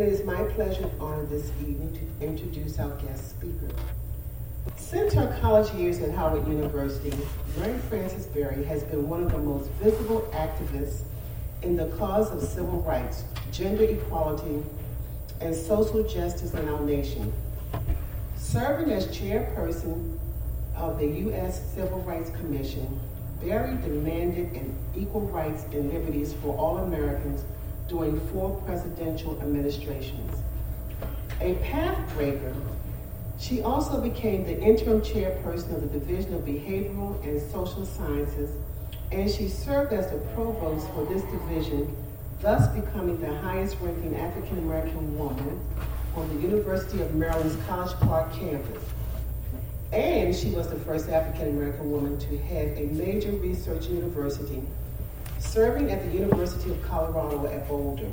It is my pleasure and honor this evening to introduce our guest speaker. Since her college years at Howard University, Mary Frances Berry has been one of the most visible activists in the cause of civil rights, gender equality, and social justice in our nation. Serving as chairperson of the U.S. Civil Rights Commission, Berry demanded an equal rights and liberties for all Americans during four presidential administrations. A pathbreaker, she also became the interim chairperson of the Division of Behavioral and Social Sciences, and she served as the provost for this division, thus becoming the highest ranking African American woman on the University of Maryland's College Park campus. And she was the first African American woman to head a major research university, serving at the University of Colorado at Boulder.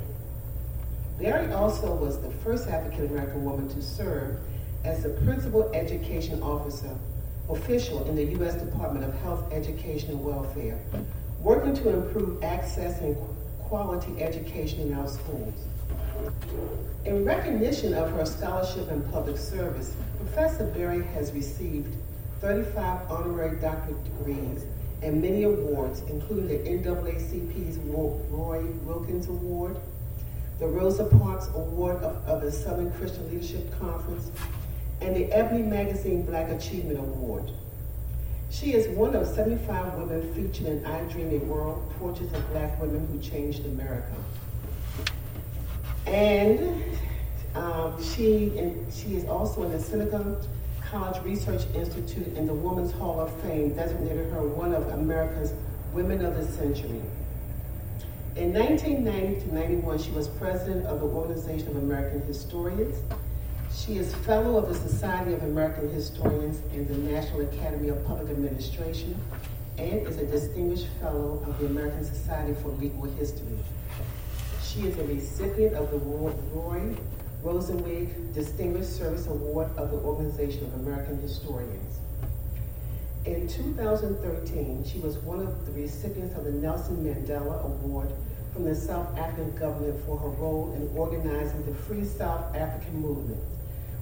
Berry also was the first African American woman to serve as the principal education officer official in the U.S. Department of Health, Education, and Welfare, working to improve access and quality education in our schools. In recognition of her scholarship and public service, Professor Berry has received 35 honorary doctorate degrees and many awards, including the NAACP's Roy Wilkins Award, the Rosa Parks Award of, of the Southern Christian Leadership Conference, and the Ebony Magazine Black Achievement Award. She is one of 75 women featured in I Dream a World, Portraits of Black Women Who Changed America. And um, she, she is also in the Seneca College Research Institute and the Women's Hall of Fame designated her one of America's Women of the Century. In 1990 to 91, she was president of the Organization of American Historians. She is fellow of the Society of American Historians and the National Academy of Public Administration, and is a distinguished fellow of the American Society for Legal History. She is a recipient of the Roy Rosenzweig Distinguished Service Award of the Organization of American Historians. In 2013, she was one of the recipients of the Nelson Mandela Award from the South African government for her role in organizing the Free South African movement,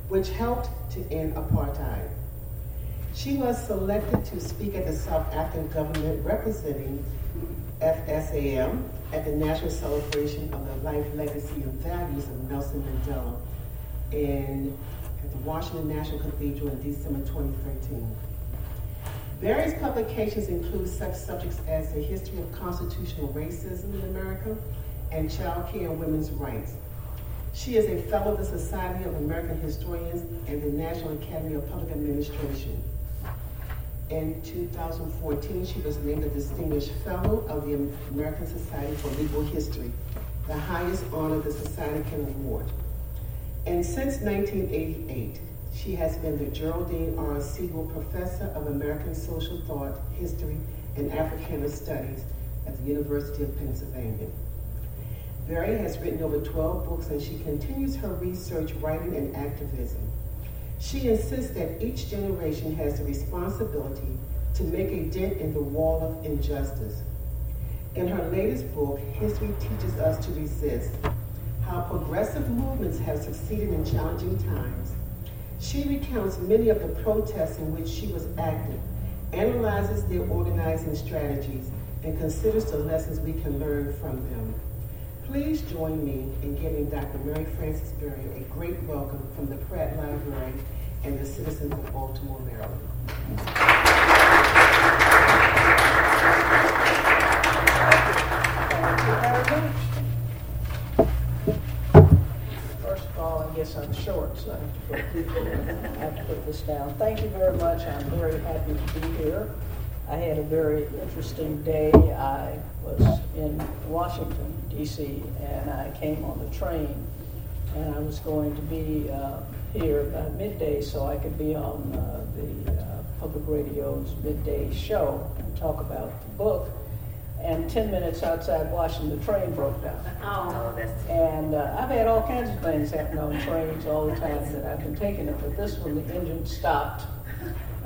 which helped to end apartheid. She was selected to speak at the South African government representing FSAM at the national celebration of the life, legacy, and values of Nelson Mandela in, at the Washington National Cathedral in December 2013. Various publications include such subjects as the history of constitutional racism in America and child care and women's rights. She is a fellow of the Society of American Historians and the National Academy of Public Administration. In 2014, she was named a Distinguished Fellow of the American Society for Legal History, the highest honor the society can award. And since 1988, she has been the Geraldine R. Segal Professor of American Social Thought, History, and Africana Studies at the University of Pennsylvania. Berry has written over 12 books and she continues her research, writing, and activism. She insists that each generation has the responsibility to make a dent in the wall of injustice. In her latest book, History Teaches Us to Resist How Progressive Movements Have Succeeded in Challenging Times, she recounts many of the protests in which she was active, analyzes their organizing strategies, and considers the lessons we can learn from them. Please join me in giving Dr. Mary Frances Berry a great welcome from the Pratt Library and the citizens of Baltimore, Maryland. First of all, I guess I'm short, so I have to put, have to put this down. Thank you very much. I'm very happy to be here. I had a very interesting day. I was in Washington, D.C., and I came on the train and I was going to be uh, here about midday so I could be on uh, the uh, public radio's midday show and talk about the book. And 10 minutes outside Washington, the train broke down. Oh, that's. And uh, I've had all kinds of things happen on trains all the time that I've been taking it, but this one, the engine stopped.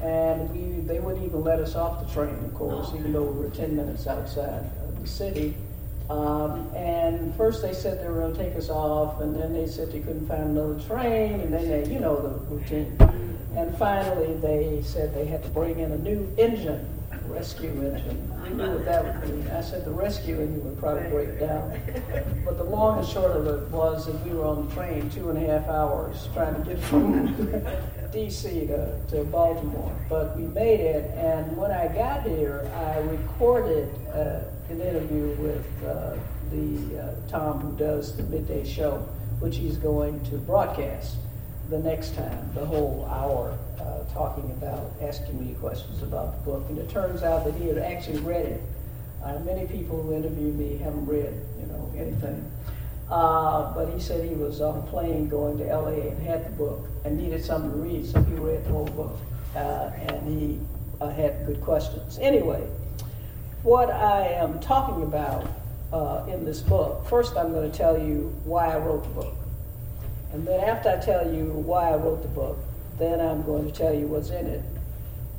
And we, they wouldn't even let us off the train, of course, even though we were 10 minutes outside of the city. Um, and first they said they were going to take us off, and then they said they couldn't find another train, and then they, you know the routine. And finally they said they had to bring in a new engine, rescue engine. I knew what that would mean. I said the rescue engine would probably break down. But the long and short of it was that we were on the train two and a half hours trying to get from DC to, to Baltimore. But we made it, and when I got here, I recorded uh, an interview with uh, the uh, Tom who does the midday show, which he's going to broadcast the next time, the whole hour, uh, talking about, asking me questions about the book. And it turns out that he had actually read it. Uh, many people who interview me haven't read, you know, anything. Uh, but he said he was on a plane going to LA and had the book and needed something to read, so he read the whole book. Uh, and he had good questions. Anyway, what I am talking about uh, in this book, first I'm going to tell you why I wrote the book. And then after I tell you why I wrote the book, then I'm going to tell you what's in it.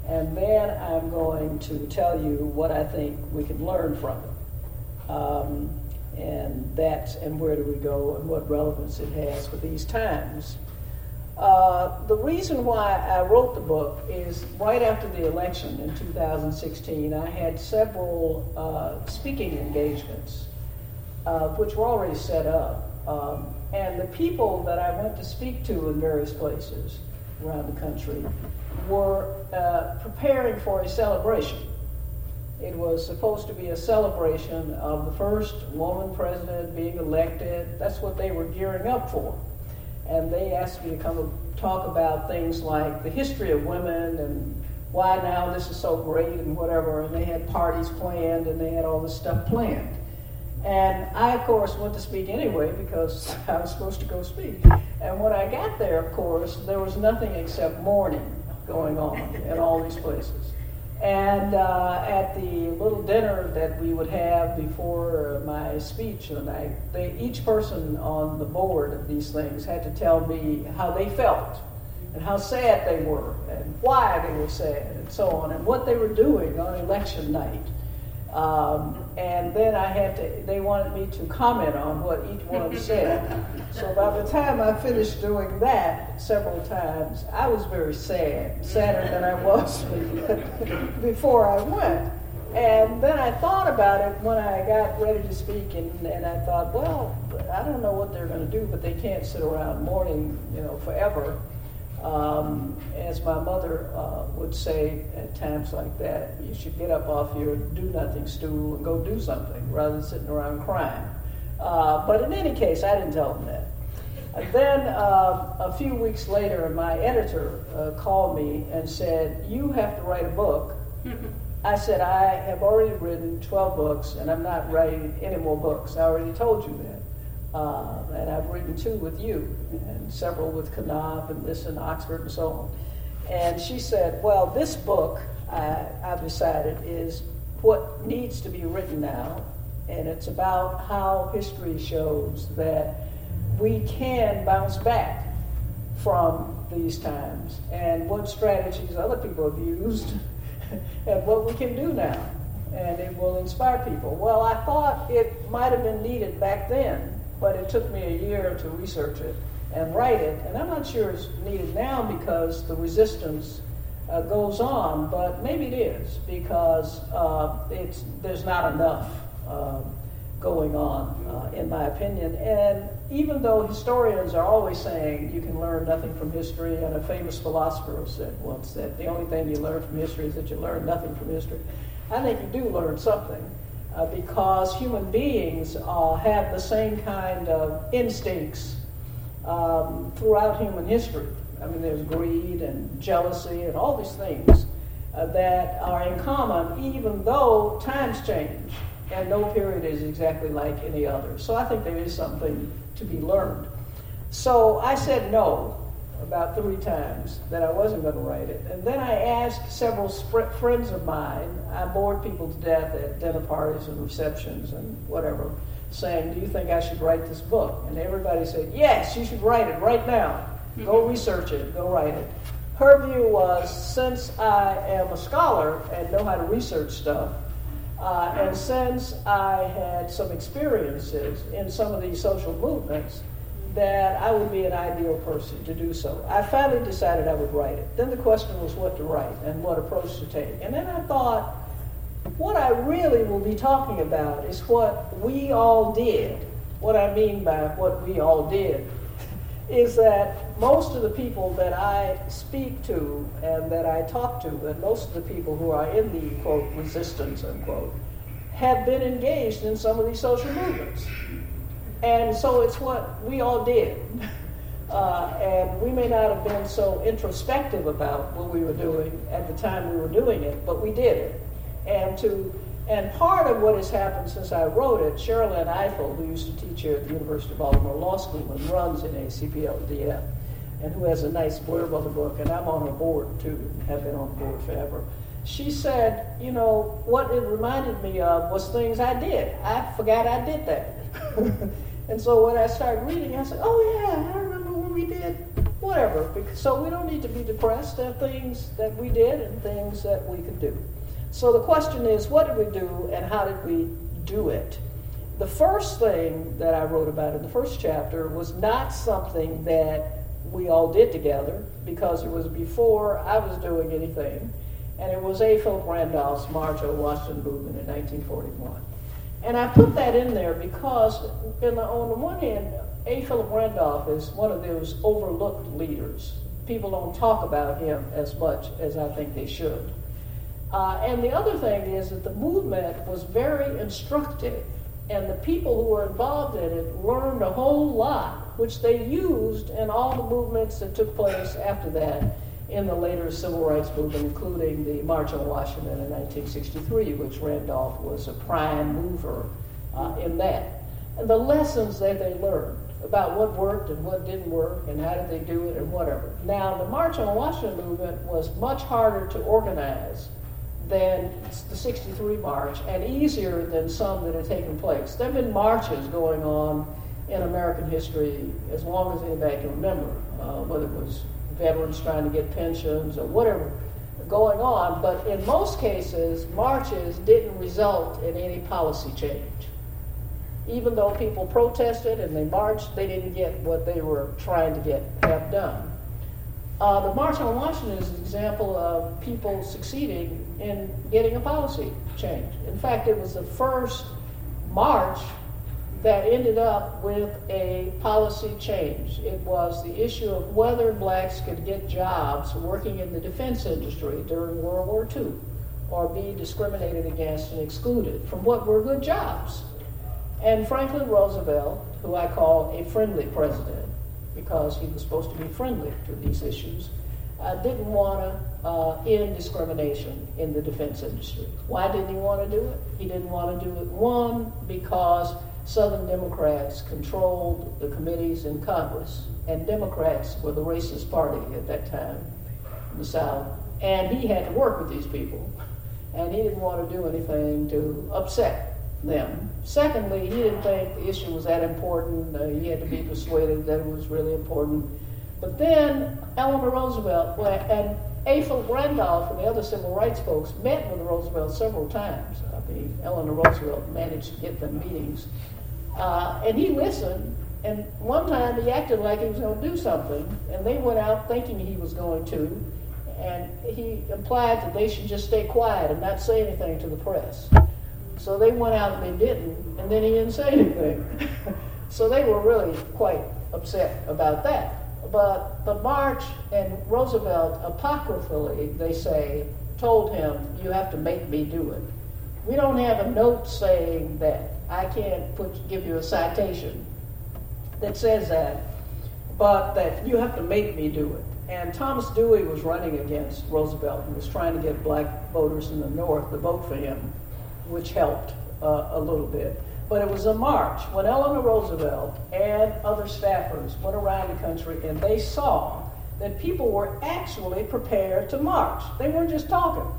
And then I'm going to tell you what I think we can learn from it. Um, and that's, and where do we go and what relevance it has for these times. Uh, the reason why I wrote the book is right after the election in 2016, I had several uh, speaking engagements, uh, which were already set up. Um, and the people that I went to speak to in various places around the country were uh, preparing for a celebration. It was supposed to be a celebration of the first woman president being elected. That's what they were gearing up for. And they asked me to come talk about things like the history of women and why now this is so great and whatever. And they had parties planned and they had all this stuff planned. And I, of course, went to speak anyway because I was supposed to go speak. And when I got there, of course, there was nothing except mourning going on in all these places. And uh, at the little dinner that we would have before my speech, and I, they, each person on the board of these things had to tell me how they felt and how sad they were and why they were sad and so on and what they were doing on election night. Um, and then I had to, they wanted me to comment on what each one said. So by the time I finished doing that several times, I was very sad, sadder than I was before I went. And then I thought about it when I got ready to speak, and, and I thought, well, I don't know what they're going to do, but they can't sit around mourning, you know, forever. Um, as my mother uh, would say at times like that, you should get up off your do nothing stool and go do something rather than sitting around crying. Uh, but in any case, I didn't tell them that. And then uh, a few weeks later, my editor uh, called me and said, You have to write a book. I said, I have already written 12 books and I'm not writing any more books. I already told you that. Uh, and I've written two with you, and several with Knopf and this in Oxford and so on. And she said, Well, this book, I, I've decided, is what needs to be written now. And it's about how history shows that we can bounce back from these times and what strategies other people have used and what we can do now. And it will inspire people. Well, I thought it might have been needed back then but it took me a year to research it and write it. And I'm not sure it's needed now because the resistance uh, goes on, but maybe it is because uh, it's, there's not enough uh, going on, uh, in my opinion. And even though historians are always saying you can learn nothing from history, and a famous philosopher said once that the only thing you learn from history is that you learn nothing from history, I think you do learn something uh, because human beings uh, have the same kind of instincts um, throughout human history. I mean, there's greed and jealousy and all these things uh, that are in common, even though times change and no period is exactly like any other. So I think there is something to be learned. So I said no about three times that I wasn't going to write it. And then I asked several sp- friends of mine, I bored people to death at dinner parties and receptions and whatever, saying, Do you think I should write this book? And everybody said, Yes, you should write it right now. Go research it, go write it. Her view was since I am a scholar and know how to research stuff, uh, and since I had some experiences in some of these social movements, that I would be an ideal person to do so. I finally decided I would write it. Then the question was what to write and what approach to take. And then I thought, what I really will be talking about is what we all did. What I mean by what we all did is that most of the people that I speak to and that I talk to, and most of the people who are in the quote resistance unquote, have been engaged in some of these social movements. And so it's what we all did. Uh, and we may not have been so introspective about what we were doing at the time we were doing it, but we did it. And to and part of what has happened since I wrote it, Sherrilyn Ifill, who used to teach here at the University of Baltimore Law School and runs NAACP-LDF, and who has a nice blurb on the book, and I'm on her board too, have been on board forever. She said, you know, what it reminded me of was things I did. I forgot I did that. and so when I started reading, I said, oh yeah, I remember when we did whatever. So we don't need to be depressed at things that we did and things that we could do. So the question is, what did we do and how did we do it? The first thing that I wrote about in the first chapter was not something that we all did together because it was before I was doing anything, and it was A. Philip Randolph's March on Washington movement in 1941. And I put that in there because, the, on the one hand, A. Philip Randolph is one of those overlooked leaders. People don't talk about him as much as I think they should. Uh, and the other thing is that the movement was very instructive, and the people who were involved in it learned a whole lot, which they used in all the movements that took place after that in the later civil rights movement, including the March on Washington in 1963, which Randolph was a prime mover uh, in that. And the lessons that they learned about what worked and what didn't work and how did they do it and whatever. Now, the March on Washington movement was much harder to organize than the 63 march and easier than some that had taken place. There have been marches going on in American history as long as anybody can remember, uh, whether it was veterans trying to get pensions or whatever going on. But in most cases, marches didn't result in any policy change. Even though people protested and they marched, they didn't get what they were trying to get have done. Uh, the March on Washington is an example of people succeeding in getting a policy change. In fact, it was the first march that ended up with a policy change. It was the issue of whether blacks could get jobs working in the defense industry during World War II or be discriminated against and excluded from what were good jobs. And Franklin Roosevelt, who I call a friendly president, because he was supposed to be friendly to these issues, uh, didn't want to uh, end discrimination in the defense industry. Why didn't he want to do it? He didn't want to do it, one, because Southern Democrats controlled the committees in Congress, and Democrats were the racist party at that time in the South, and he had to work with these people, and he didn't want to do anything to upset them. Secondly, he didn't think the issue was that important. Uh, he had to be persuaded that it was really important. But then Eleanor Roosevelt and A. Philip Randolph and the other civil rights folks met with Roosevelt several times. I mean, Eleanor Roosevelt managed to get them meetings. Uh, and he listened, and one time he acted like he was going to do something, and they went out thinking he was going to, and he implied that they should just stay quiet and not say anything to the press. So they went out and they didn't, and then he didn't say anything. so they were really quite upset about that. But the March and Roosevelt, apocryphally, they say, told him, You have to make me do it. We don't have a note saying that. I can't put, give you a citation that says that, but that you have to make me do it. And Thomas Dewey was running against Roosevelt and was trying to get black voters in the North to vote for him which helped uh, a little bit. but it was a march when Eleanor Roosevelt and other staffers went around the country and they saw that people were actually prepared to march. They weren't just talking.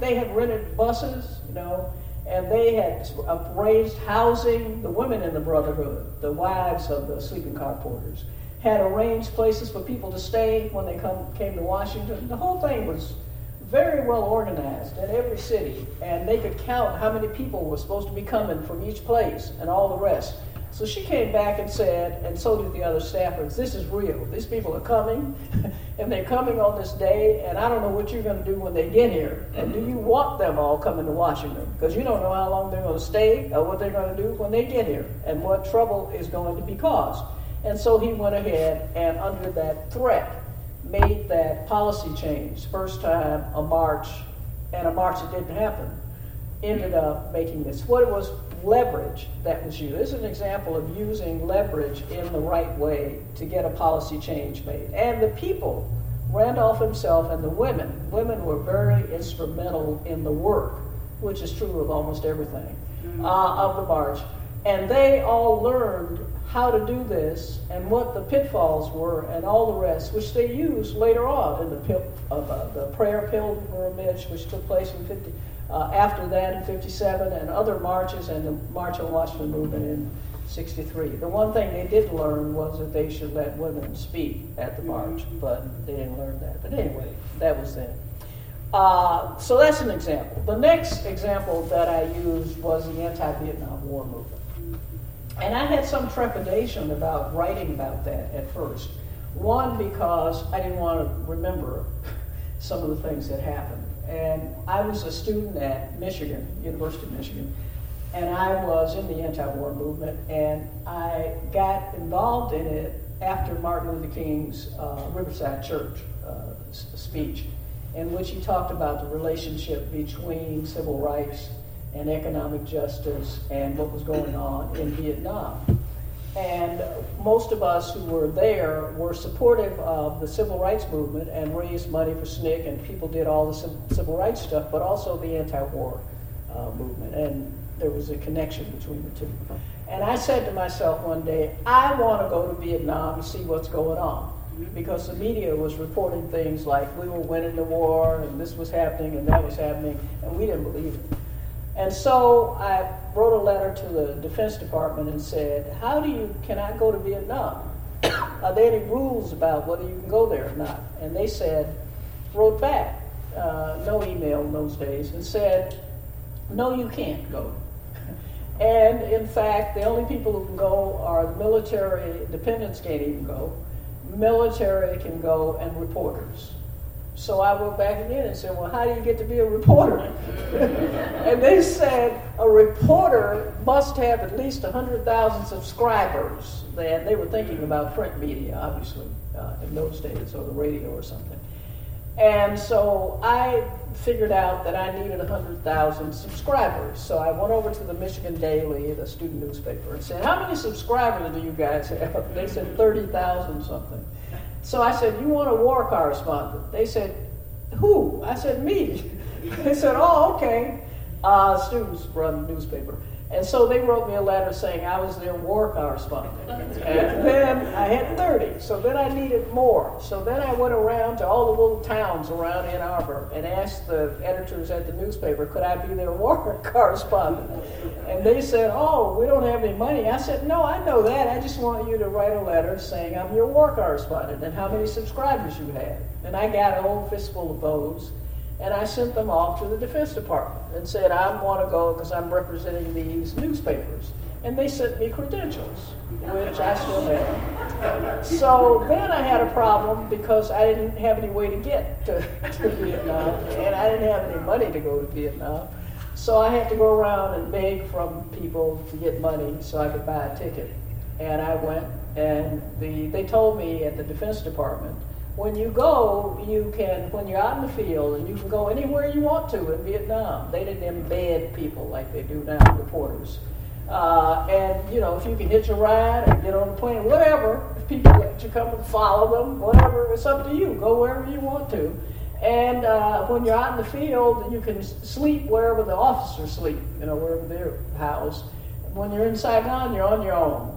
They had rented buses, you know, and they had raised housing. The women in the Brotherhood, the wives of the sleeping car porters, had arranged places for people to stay when they come, came to Washington. The whole thing was very well organized in every city, and they could count how many people were supposed to be coming from each place and all the rest. So she came back and said, and so did the other staffers, this is real. These people are coming, and they're coming on this day, and I don't know what you're going to do when they get here. And do you want them all coming to Washington? Because you don't know how long they're going to stay or what they're going to do when they get here, and what trouble is going to be caused. And so he went ahead and, under that threat, made that policy change. First time a march, and a march that didn't happen, ended up making this. What it was leverage that was used. This is an example of using leverage in the right way to get a policy change made. And the people, Randolph himself and the women, women were very instrumental in the work, which is true of almost everything, uh, of the march. And they all learned how to do this and what the pitfalls were and all the rest, which they used later on in the, pil- uh, the prayer pilgrimage, which took place in 50, uh, after that in 57, and other marches and the March on Washington movement in 63. The one thing they did learn was that they should let women speak at the march, but they didn't learn that. But anyway, that was then. Uh, so that's an example. The next example that I used was the anti Vietnam War movement. And I had some trepidation about writing about that at first. One, because I didn't want to remember some of the things that happened. And I was a student at Michigan, University of Michigan, and I was in the anti war movement, and I got involved in it after Martin Luther King's uh, Riverside Church uh, speech, in which he talked about the relationship between civil rights and economic justice and what was going on in Vietnam. And most of us who were there were supportive of the civil rights movement and raised money for SNCC, and people did all the civil rights stuff, but also the anti war uh, movement. And there was a connection between the two. And I said to myself one day, I want to go to Vietnam and see what's going on. Because the media was reporting things like we were winning the war and this was happening and that was happening, and we didn't believe it. And so I wrote a letter to the Defense Department and said, How do you, can I go to Vietnam? Are there any rules about whether you can go there or not? And they said, wrote back, uh, no email in those days, and said, No, you can't go. and in fact, the only people who can go are the military, dependents can't even go. Military can go and reporters. So I went back again and said, Well, how do you get to be a reporter? and they said, A reporter must have at least 100,000 subscribers. And they were thinking about print media, obviously, uh, in those days, or the radio or something. And so I figured out that I needed 100,000 subscribers. So I went over to the Michigan Daily, the student newspaper, and said, How many subscribers do you guys have? They said 30,000 something. So I said, You want a war correspondent? They said, Who? I said, Me. they said, Oh, okay. Uh, students run the newspaper. And so they wrote me a letter saying I was their war correspondent. And then I had 30. So then I needed more. So then I went around to all the little towns around Ann Arbor and asked the editors at the newspaper, could I be their war correspondent? And they said, oh, we don't have any money. I said, no, I know that. I just want you to write a letter saying I'm your war correspondent and how many subscribers you have. And I got a whole fistful of those. And I sent them off to the Defense Department and said, I want to go because I'm representing these newspapers. And they sent me credentials, which I still have. So then I had a problem because I didn't have any way to get to, to Vietnam, and I didn't have any money to go to Vietnam. So I had to go around and beg from people to get money so I could buy a ticket. And I went, and the, they told me at the Defense Department, when you go, you can, when you're out in the field, and you can go anywhere you want to in Vietnam. They didn't embed people like they do now, reporters. Uh, and, you know, if you can hitch a ride or get on a plane, whatever, if people let you come and follow them, whatever, it's up to you. Go wherever you want to. And uh, when you're out in the field, you can sleep wherever the officers sleep, you know, wherever they're housed when you're in Saigon, you're on your own.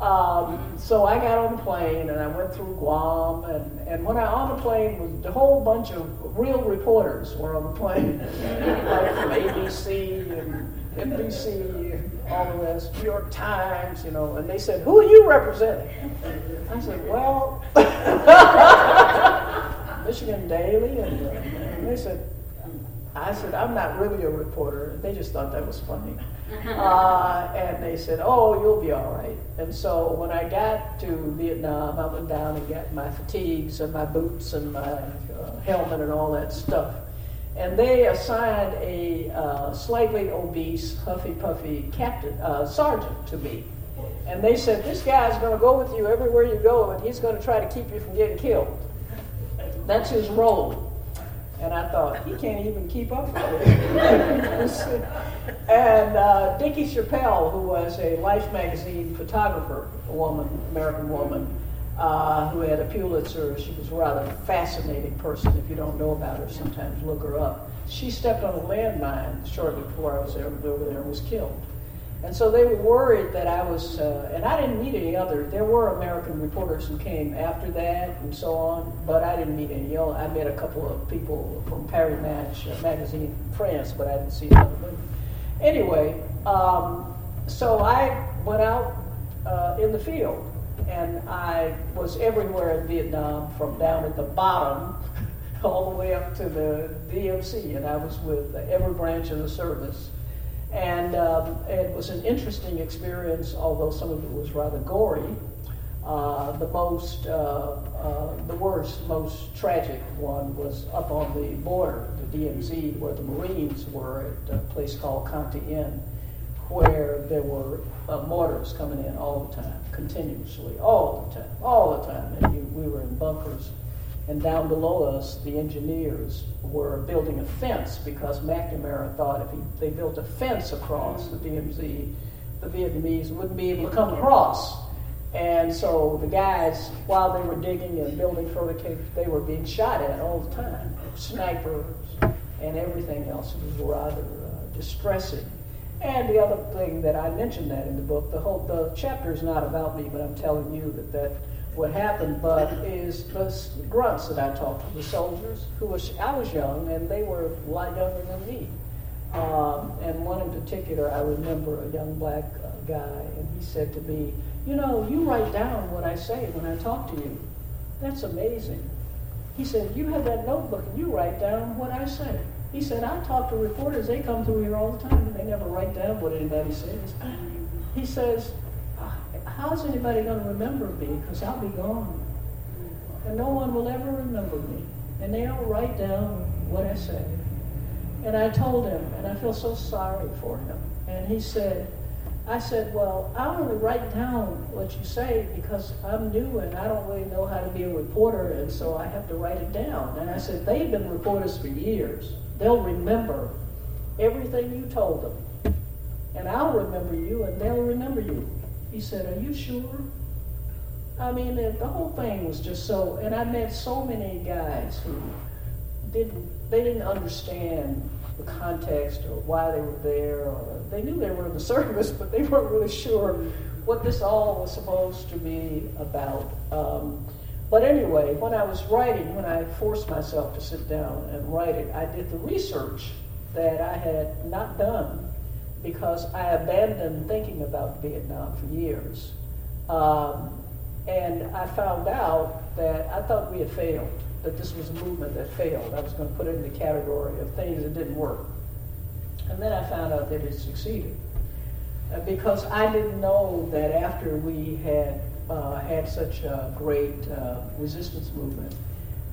Um, so I got on the plane and I went through Guam, and, and when I on the plane was a whole bunch of real reporters were on the plane, like from ABC and NBC, and all the rest, New York Times, you know, and they said, "Who are you representing?" I said, "Well, Michigan Daily," and, and they said, I said, I'm not really a reporter. They just thought that was funny. Uh, and they said, Oh, you'll be all right. And so when I got to Vietnam, I went down and got my fatigues and my boots and my uh, helmet and all that stuff. And they assigned a uh, slightly obese, huffy puffy captain, uh, sergeant to me. And they said, This guy's going to go with you everywhere you go, and he's going to try to keep you from getting killed. That's his role. And I thought, he can't even keep up with it. and uh, Dickey Chapelle, who was a Life magazine photographer, a woman, American woman, uh, who had a Pulitzer. She was a rather fascinating person. If you don't know about her, sometimes look her up. She stepped on a landmine shortly before I was over there and was killed. And so they were worried that I was, uh, and I didn't meet any other. There were American reporters who came after that and so on, but I didn't meet any. Know, I met a couple of people from Paris Match uh, magazine in France, but I didn't see them. Anyway, um, so I went out uh, in the field, and I was everywhere in Vietnam, from down at the bottom all the way up to the DMZ, and I was with every branch of the service. And um, it was an interesting experience, although some of it was rather gory. Uh, the most, uh, uh, the worst, most tragic one was up on the border, the DMZ, where the Marines were at a place called Con Thien, where there were uh, mortars coming in all the time, continuously, all the time, all the time. And you, we were in bunkers and down below us, the engineers were building a fence because McNamara thought if he, they built a fence across the DMZ, the Vietnamese wouldn't be able to come across. And so the guys, while they were digging and building fortifications, they were being shot at all the time, snipers and everything else. It was rather uh, distressing. And the other thing that I mentioned that in the book, the whole the chapter is not about me, but I'm telling you that that what happened, but is the grunts that I talked to, the soldiers, who was, I was young, and they were a lot younger than me. Um, and one in particular, I remember a young black uh, guy, and he said to me, you know, you write down what I say when I talk to you. That's amazing. He said, you have that notebook, and you write down what I say. He said, I talk to reporters, they come through here all the time, and they never write down what anybody says. He says, how's anybody going to remember me? Because I'll be gone. And no one will ever remember me. And they don't write down what I say. And I told him, and I feel so sorry for him. And he said, I said, well, I only write down what you say because I'm new and I don't really know how to be a reporter, and so I have to write it down. And I said, they've been reporters for years. They'll remember everything you told them. And I'll remember you, and they'll remember you. He said, Are you sure? I mean, the, whole thing was just so, and I met so many guys who didn't, they didn't understand the context or why they were there, or they knew they were in the service, but they weren't really sure what this all was supposed to be about. Um, but anyway, when I was writing, when I forced myself to sit down and write it, I did the research that I had not done because I abandoned thinking about Vietnam for years. Um, and I found out that I thought we had failed, that this was a movement that failed. I was going to put it in the category of things that didn't work. And then I found out that it succeeded. Uh, because I didn't know that after we had uh, had such a great uh, resistance movement,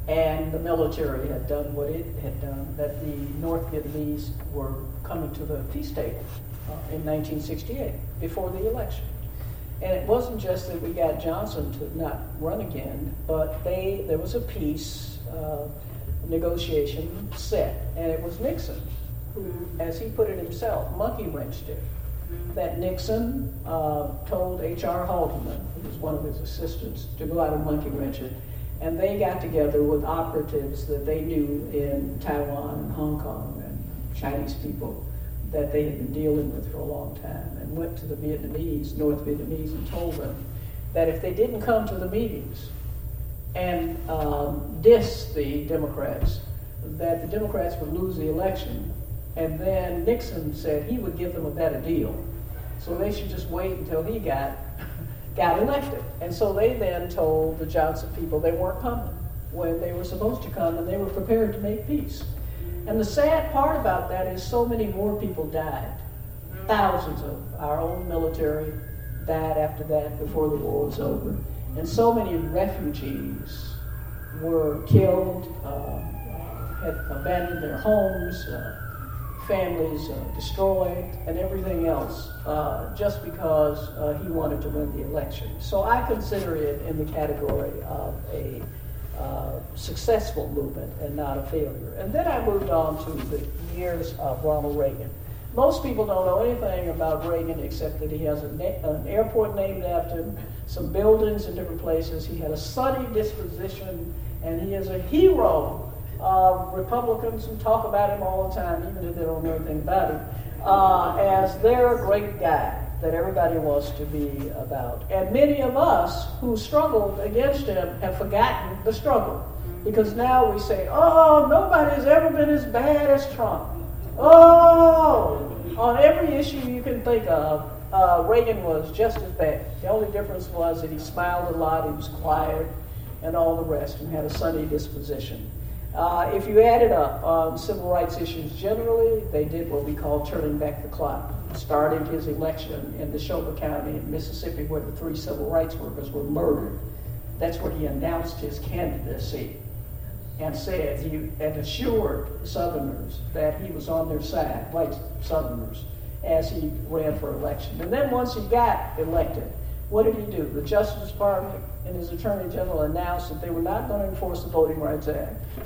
and the military had done what it had done, that the North Vietnamese were coming to the peace table uh, in 1968, before the election. And it wasn't just that we got Johnson to not run again, but they there was a peace uh, negotiation set, and it was Nixon who, as he put it himself, monkey wrenched it. That Nixon uh, told H.R. Haldeman, who was one of his assistants, to go out and monkey wrench it and they got together with operatives that they knew in Taiwan and Hong Kong Chinese people that they had been dealing with for a long time and went to the Vietnamese, North Vietnamese, and told them that if they didn't come to the meetings and um, diss the Democrats, that the Democrats would lose the election. And then Nixon said he would give them a better deal. So they should just wait until he got, got elected. And so they then told the Johnson people they weren't coming when they were supposed to come and they were prepared to make peace. And the sad part about that is so many more people died. Thousands of our own military died after that before the war was over. And so many refugees were killed, uh, had abandoned their homes, uh, families uh, destroyed, and everything else uh, just because uh, he wanted to win the election. So I consider it in the category of a uh, successful movement and not a failure. And then I moved on to the years of Ronald Reagan. Most people don't know anything about Reagan except that he has na- an airport named after him, some buildings in different places. He had a sunny disposition, and he is a hero of Republicans who talk about him all the time, even if they don't know anything about him, uh, as their great guy that everybody wants to be about. And many of us who struggled against him have forgotten the struggle. Because now we say, oh, nobody's ever been as bad as Trump. Oh, on every issue you can think of, uh, Reagan was just as bad. The only difference was that he smiled a lot, he was quiet, and all the rest, and had a sunny disposition. Uh, if you added up on civil rights issues generally, they did what we call turning back the clock. Starting his election in Neshoba County in Mississippi, where the three civil rights workers were murdered. That's where he announced his candidacy and said he and assured Southerners that he was on their side, white Southerners, as he ran for election. And then once he got elected, what did he do? The Justice Department and his Attorney General announced that they were not going to enforce the Voting Rights Act.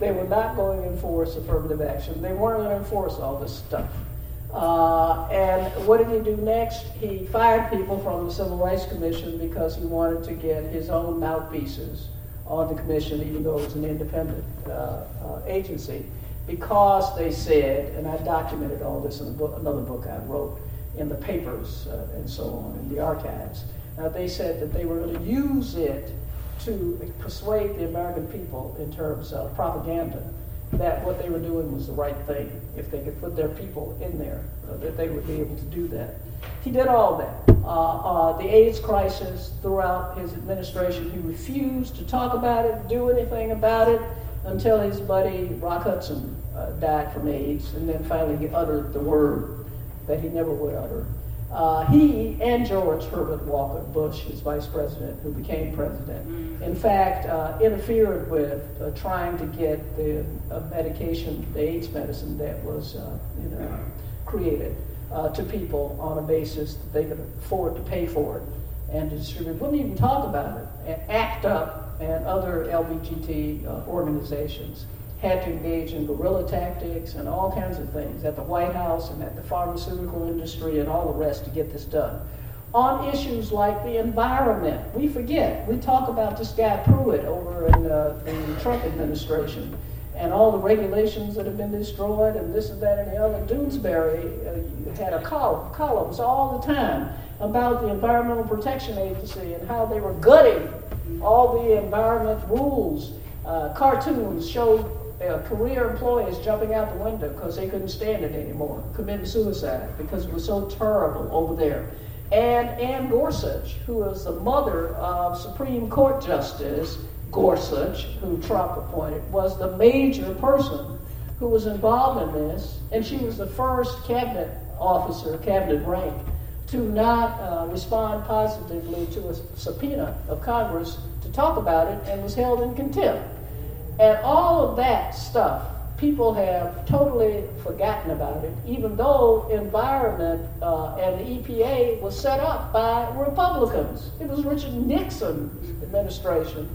they were not going to enforce affirmative action. They weren't going to enforce all this stuff. Uh, and what did he do next? He fired people from the Civil Rights Commission because he wanted to get his own mouthpieces on the commission, even though it was an independent uh, uh, agency, because they said, and I documented all this in book, another book I wrote in the papers uh, and so on, in the archives. they said that they were going to use it to persuade the American people in terms of propaganda that what they were doing was the right thing. If they could put their people in there, uh, that they would be able to do that. He did all that. Uh, uh, the AIDS crisis throughout his administration, he refused to talk about it, do anything about it, until his buddy Rock Hudson uh, died from AIDS, and then finally he uttered the word that he never would utter. Uh, he and George Herbert Walker Bush, his vice president, who became president, mm-hmm. in fact, uh, interfered with uh, trying to get the uh, medication, the AIDS medicine that was uh, you know, created uh, to people on a basis that they could afford to pay for it and to distribute. Wouldn't even talk about it. And ACT UP and other LBGT organizations had to engage in guerrilla tactics and all kinds of things at the White House and at the pharmaceutical industry and all the rest to get this done. On issues like the environment, we forget. We talk about this guy Pruitt over in uh, the Trump administration and all the regulations that have been destroyed and this and that and the other. Doonesbury uh, had a column, columns all the time about the Environmental Protection Agency and how they were gutting all the environment rules. Uh, cartoons showed uh, career employees jumping out the window because they couldn't stand it anymore, committing suicide because it was so terrible over there. And Ann Gorsuch, who was the mother of Supreme Court Justice Gorsuch, who Trump appointed, was the major person who was involved in this, and she was the first cabinet officer, cabinet rank, to not uh, respond positively to a subpoena of Congress to talk about it and was held in contempt. And all of that stuff, people have totally forgotten about it, even though environment uh, and the EPA was set up by Republicans. It was Richard Nixon's administration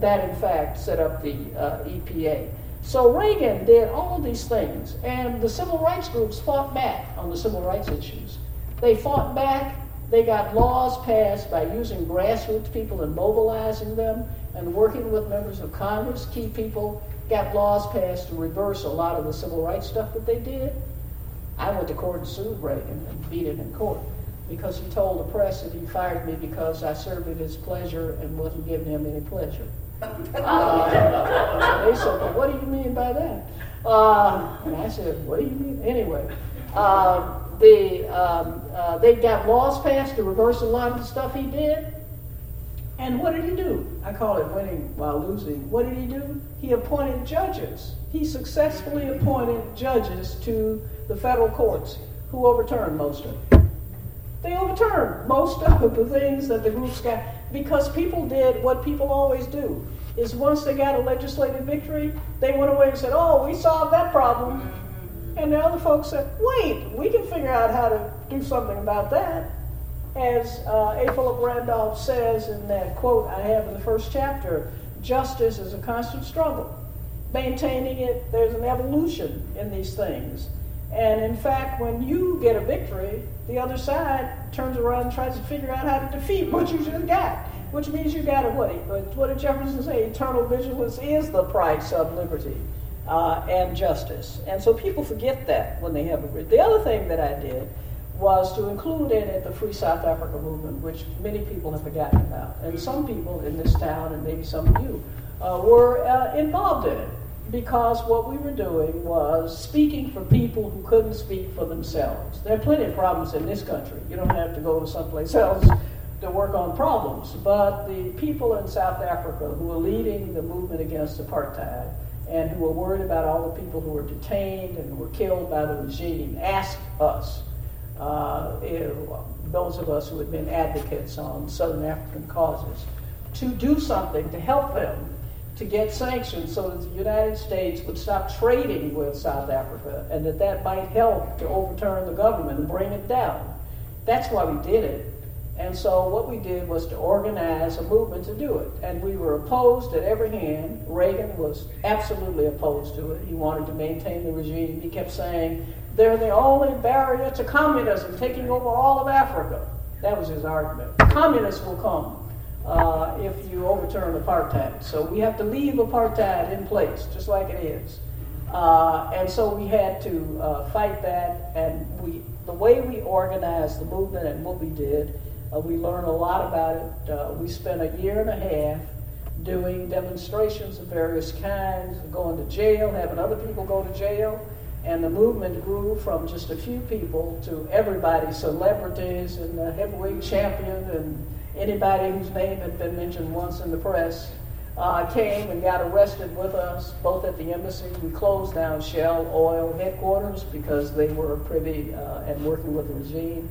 that, in fact, set up the uh, EPA. So Reagan did all these things, and the civil rights groups fought back on the civil rights issues. They fought back. They got laws passed by using grassroots people and mobilizing them and working with members of Congress, key people, got laws passed to reverse a lot of the civil rights stuff that they did. I went to court and sued Reagan and beat him in court because he told the press that he fired me because I served at his pleasure and wasn't giving him any pleasure. Uh, they said, well, what do you mean by that? Uh, and I said, what do you mean? Anyway, uh, the, um, uh, they got laws passed to reverse a lot of the stuff he did. And what did he do? I call it winning while losing. What did he do? He appointed judges. He successfully appointed judges to the federal courts who overturned most of it. They overturned most of the things that the groups got because people did what people always do is once they got a legislative victory, they went away and said, oh, we solved that problem. And the other folks said, wait, we can figure out how to do something about that. As uh, A. Philip Randolph says in that quote I have in the first chapter, justice is a constant struggle. Maintaining it, there's an evolution in these things. And in fact, when you get a victory, the other side turns around and tries to figure out how to defeat what you just got, which means you got to what? What did Jefferson say? Eternal vigilance is the price of liberty uh, and justice. And so people forget that when they have a. The other thing that I did was to include in it the Free South Africa movement, which many people have forgotten about. And some people in this town, and maybe some of you, uh, were uh, involved in it because what we were doing was speaking for people who couldn't speak for themselves. There are plenty of problems in this country. You don't have to go to someplace else to work on problems. But the people in South Africa who were leading the movement against apartheid and who were worried about all the people who were detained and who were killed by the regime asked us, uh, those of us who had been advocates on Southern African causes, to do something to help them to get sanctions so that the United States would stop trading with South Africa and that that might help to overturn the government and bring it down. That's why we did it. And so what we did was to organize a movement to do it. And we were opposed at every hand. Reagan was absolutely opposed to it. He wanted to maintain the regime. He kept saying, they're the only barrier to communism taking over all of Africa. That was his argument. Communists will come uh, if you overturn apartheid. So we have to leave apartheid in place, just like it is. Uh, and so we had to uh, fight that, and we the way we organized the movement and what we did, uh, we learned a lot about it. Uh, we spent a year and a half doing demonstrations of various kinds, going to jail, having other people go to jail, and the movement grew from just a few people to everybody, celebrities and the heavyweight champion and anybody whose name had been mentioned once in the press uh, came and got arrested with us, both at the embassy. We closed down Shell Oil headquarters because they were privy uh, and working with the regime.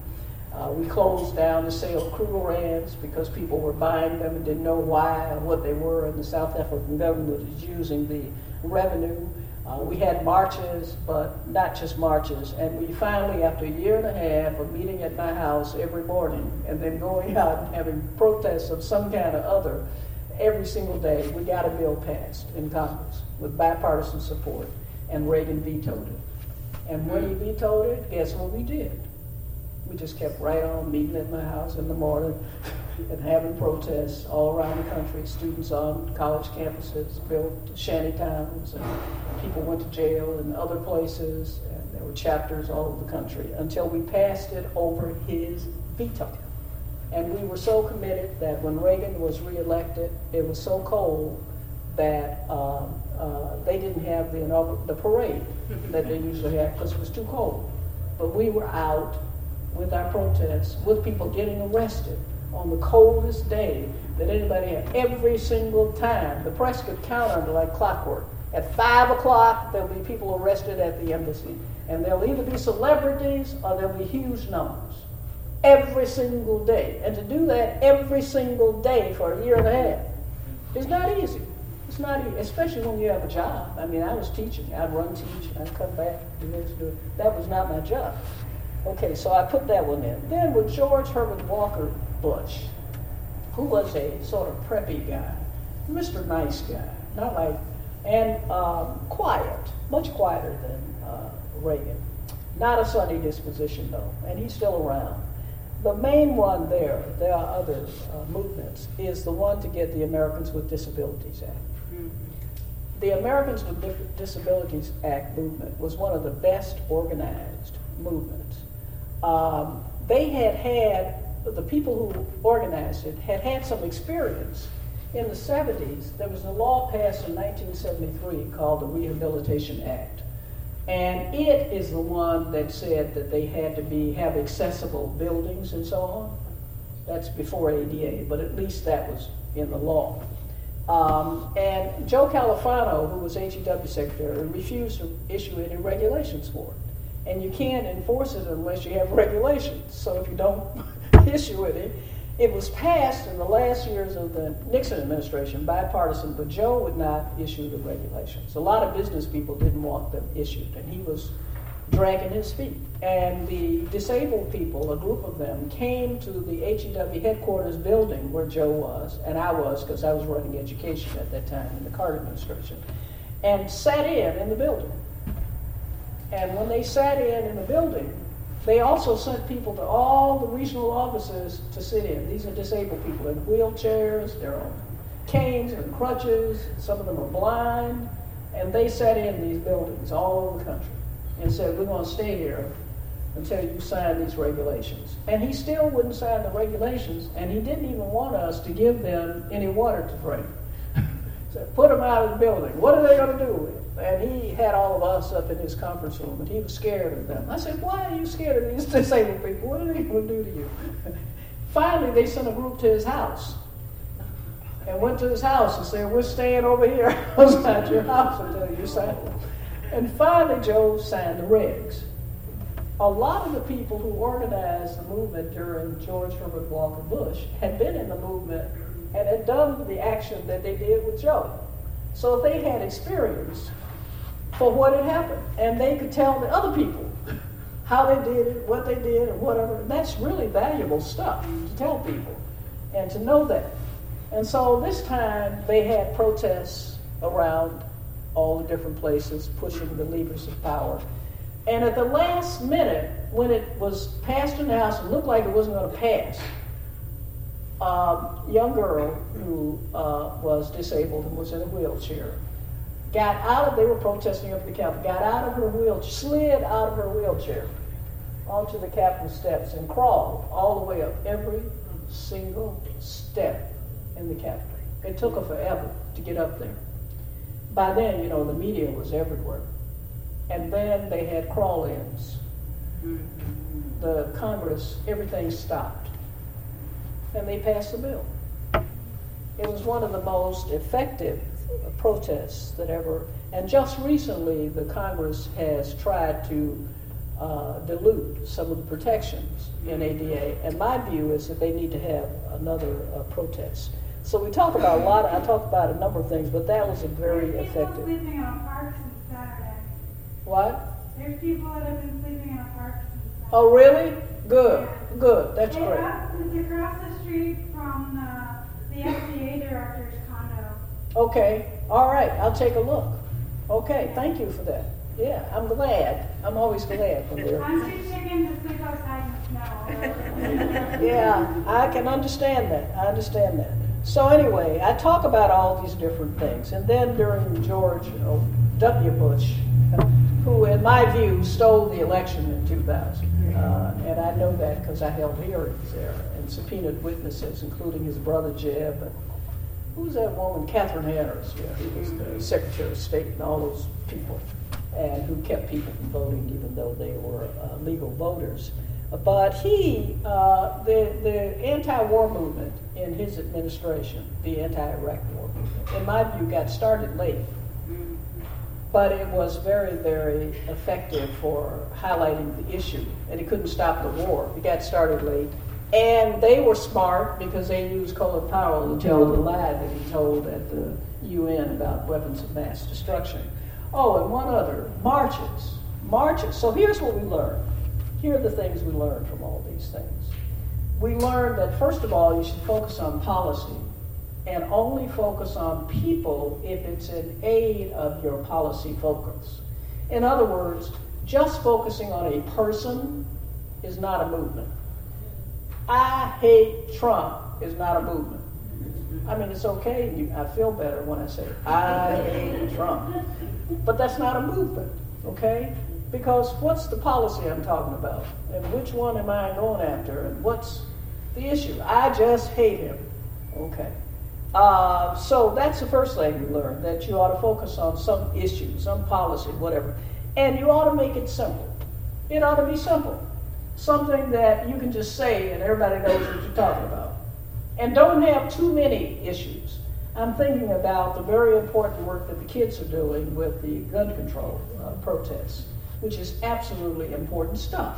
Uh, we closed down the sale of Krugerrands because people were buying them and didn't know why or what they were, and the South African government was using the revenue uh, we had marches, but not just marches. And we finally, after a year and a half of meeting at my house every morning and then going out and having protests of some kind or other every single day, we got a bill passed in Congress with bipartisan support, and Reagan vetoed it. And when he vetoed it, guess what we did? We just kept right on meeting at my house in the morning and having protests all around the country. Students on college campuses built shanty towns, and people went to jail in other places, and there were chapters all over the country until we passed it over his veto. And we were so committed that when Reagan was reelected, it was so cold that um, uh, they didn't have the, the parade that they usually have because it was too cold. But we were out with our protests, with people getting arrested on the coldest day that anybody had. Every single time, the press could count on it like clockwork. At five o'clock, there'll be people arrested at the embassy, and there'll either be celebrities or there'll be huge numbers. Every single day, and to do that every single day for a year and a half is not easy. It's not easy, especially when you have a job. I mean, I was teaching. I'd run teach. I'd come back. Do this, do it. That was not my job. Okay, so I put that one in. Then with George Herbert Walker Bush, who was a sort of preppy guy, Mr. Nice guy, not like, and um, quiet, much quieter than uh, Reagan. Not a sunny disposition though, and he's still around. The main one there, there are other uh, movements, is the one to get the Americans with Disabilities Act. Mm-hmm. The Americans with Disabilities Act movement was one of the best organized movement. Um, they had had, the people who organized it had had some experience. In the 70s, there was a law passed in 1973 called the Rehabilitation Act. And it is the one that said that they had to be have accessible buildings and so on. That's before ADA, but at least that was in the law. Um, and Joe Califano, who was HEW secretary, refused to issue any regulations for it. And you can't enforce it unless you have regulations. So if you don't issue it it was passed in the last years of the Nixon administration, bipartisan, but Joe would not issue the regulations. A lot of business people didn't want them issued, and he was dragging his feet. And the disabled people, a group of them, came to the HEW headquarters building where Joe was, and I was because I was running education at that time in the Carter administration, and sat in in the building. And when they sat in in the building, they also sent people to all the regional offices to sit in. These are disabled people in wheelchairs, they're on canes and crutches, some of them are blind, and they sat in these buildings all over the country and said, We're going to stay here until you sign these regulations. And he still wouldn't sign the regulations, and he didn't even want us to give them any water to drink. so put them out of the building. What are they going to do with it? And he had all of us up in his conference room, and he was scared of them. I said, Why are you scared of these disabled people? What are they going to do to you? Finally, they sent a group to his house and went to his house and said, We're staying over here outside your house until you sign. And finally, Joe signed the regs. A lot of the people who organized the movement during George Herbert Walker Bush had been in the movement and had done the action that they did with Joe. So they had experience for what had happened, and they could tell the other people how they did it, what they did, and whatever. That's really valuable stuff to tell people and to know that. And so this time they had protests around all the different places, pushing the levers of power. And at the last minute, when it was passed in the House, and looked like it wasn't going to pass. A um, young girl who uh, was disabled and was in a wheelchair got out of, they were protesting up the Capitol, got out of her wheelchair, slid out of her wheelchair onto the Capitol steps and crawled all the way up every single step in the Capitol. It took her forever to get up there by then, you know, the media was everywhere. And then they had crawl ins. The Congress, everything stopped. And they passed the bill. It was one of the most effective protests that ever, and just recently the Congress has tried to uh, dilute some of the protections in ADA. And my view is that they need to have another uh, protest. So we talk about a lot. Of, I talked about a number of things, but that was a very There's effective. sleeping on parks since Saturday. What? There's people that have been sleeping on parks since. Oh, really? Good, good. That's They great. have- It's across the street from the, the FDA director's. Okay, all right. I'll take a look. Okay, thank you for that. Yeah, I'm glad. I'm always glad when. I'm too chicken to sleep outside snow. Yeah, I can understand that. I understand that. So anyway, I talk about all these different things, and then during George oh, W. Bush, who, in my view, stole the election in 2000, uh, and I know that because I held hearings there and subpoenaed witnesses, including his brother Jeb and who's that woman, Katherine Harris, yeah, who was the Secretary of State, and all those people, and who kept people from voting even though they were uh, legal voters. But he, uh, the, the anti-war movement in his administration, the anti-Iraq war movement, in my view, got started late. But it was very, very effective for highlighting the issue, and it couldn't stop the war. It got started late. And they were smart because they used Colin Powell to tell the lie that he told at the UN about weapons of mass destruction. Oh, and one other marches. Marches. So here's what we learned. Here are the things we learned from all these things. We learned that, first of all, you should focus on policy and only focus on people if it's in aid of your policy focus. In other words, just focusing on a person is not a movement. I hate Trump is not a movement. I mean, it's okay. You, I feel better when I say I hate Trump. But that's not a movement, okay? Because what's the policy I'm talking about? And which one am I going after? And what's the issue? I just hate him. Okay. Uh, so that's the first thing you learn that you ought to focus on some issue, some policy, whatever. And you ought to make it simple. It ought to be simple. Something that you can just say and everybody knows what you're talking about. And don't have too many issues. I'm thinking about the very important work that the kids are doing with the gun control uh, protests, which is absolutely important stuff.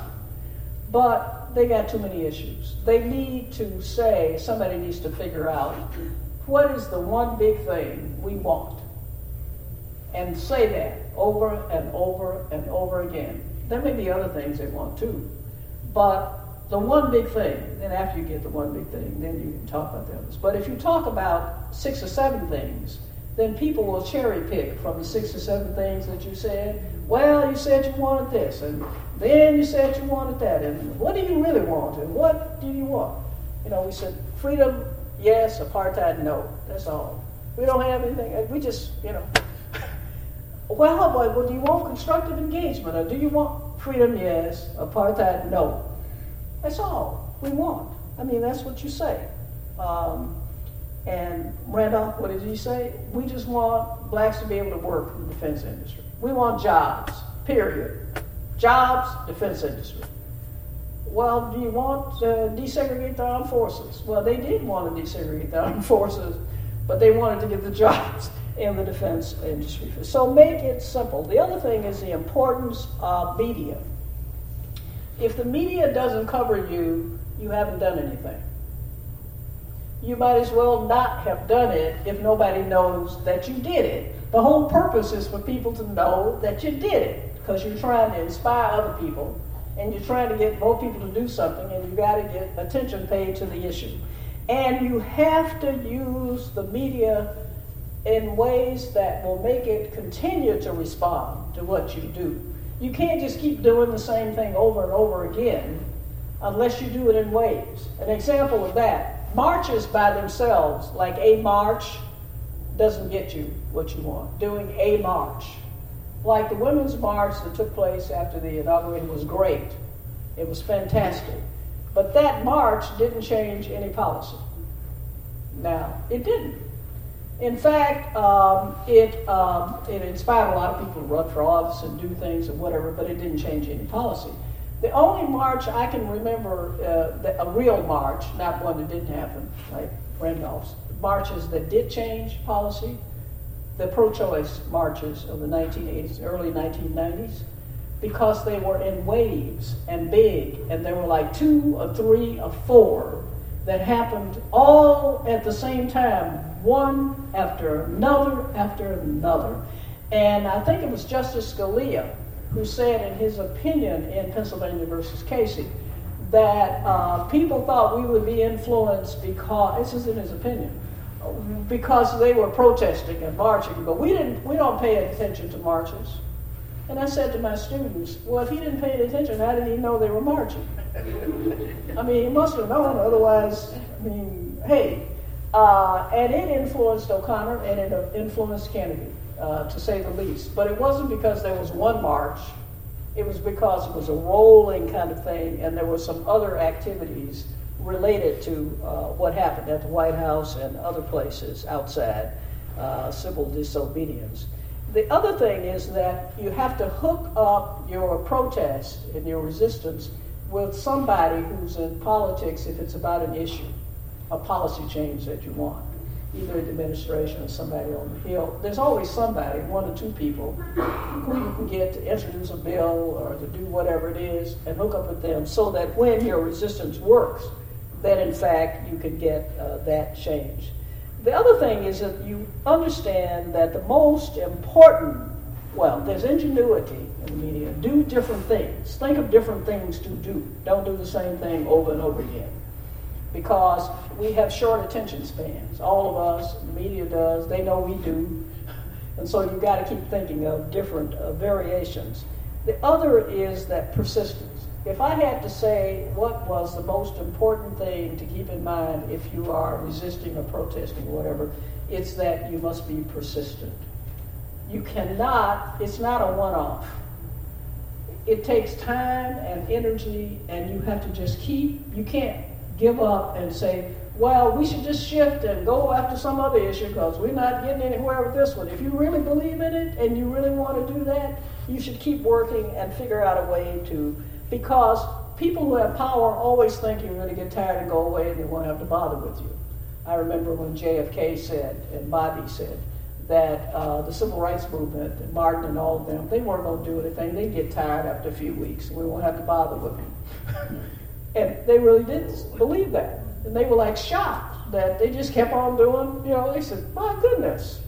But they got too many issues. They need to say, somebody needs to figure out what is the one big thing we want? And say that over and over and over again. There may be other things they want too. But the one big thing, and after you get the one big thing, then you can talk about the others. But if you talk about six or seven things, then people will cherry pick from the six or seven things that you said. Well, you said you wanted this, and then you said you wanted that, and what do you really want, and what do you want? You know, we said freedom Yes, apartheid, no. That's all. We don't have anything. We just, you know. Well, but, do you want constructive engagement or do you want freedom? Yes. Apartheid, no. That's all we want. I mean, that's what you say. Um, and Randolph, what did he say? We just want blacks to be able to work in the defense industry. We want jobs, period. Jobs, defense industry. Well, do you want to desegregate the armed forces? Well, they did want to desegregate the armed forces, but they wanted to get the jobs in the defense industry. So make it simple. The other thing is the importance of media. If the media doesn't cover you, you haven't done anything. You might as well not have done it if nobody knows that you did it. The whole purpose is for people to know that you did it because you're trying to inspire other people and you're trying to get more people to do something, and you got to get attention paid to the issue. And you have to use the media in ways that will make it continue to respond to what you do. You can't just keep doing the same thing over and over again unless you do it in waves. An example of that marches by themselves, like a march, doesn't get you what you want. Doing a march like the Women's March that took place after the inauguration was great. It was fantastic. But that march didn't change any policy. Now, it didn't. In fact, um, it, um, it inspired a lot of people to run for office and do things and whatever, but it didn't change any policy. The only march I can remember, uh, a real march, not one that didn't happen, like Randolph's, marches that did change policy the pro-choice marches of the 1980s, early 1990s, because they were in waves and big, and there were like two or three or four that happened all at the same time, one after another after another. And I think it was Justice Scalia who said in his opinion in Pennsylvania versus Casey that uh, people thought we would be influenced because, this is in his opinion, because they were protesting and marching, but we didn't we don't pay attention to marches. And I said to my students, well, if he didn't pay attention, how did he know they were marching? I mean, he must have known, otherwise, I mean, hey. Uh, and it influenced O'Connor and it influenced Kennedy, uh, to say the least. But it wasn't because there was one march, it was because it was a rolling kind of thing, and there were some other activities related to uh, what happened at the White House and other places outside uh, civil disobedience. The other thing is that you have to hook up your protest and your resistance with somebody who's in politics if it's about an issue, a policy change that you want, either at the administration or somebody on the Hill. There's always somebody, one or two people, who you can get to introduce a bill or to do whatever it is and hook up with them so that when your resistance works, that in fact you can get uh, that change. The other thing is that you understand that the most important, well, there's ingenuity in the media. Do different things. Think of different things to do. Don't do the same thing over and over again. Because we have short attention spans. All of us, the media does, they know we do. And so you've got to keep thinking of different uh, variations. The other is that persistence if I had to say what was the most important thing to keep in mind if you are resisting or protesting or whatever, it's that you must be persistent. You cannot, it's not a one off. it takes time and energy, and you have to just keep, you can't give up and say, well, we should just shift and go after some other issue because we're not getting anywhere with this one. If you really believe in it and you really want to do that, you should keep working and figure out a way to, because people who have power always think you're going to get tired and go away and they won't have to bother with you. I remember when JFK said, and Bobby said, that uh, the civil rights movement, and Martin and all of them, they weren't going to do anything. They'd get tired after a few weeks, and we won't have to bother with them. And they really didn't believe that. And they were like shocked that they just kept on doing, you know, they said, my goodness,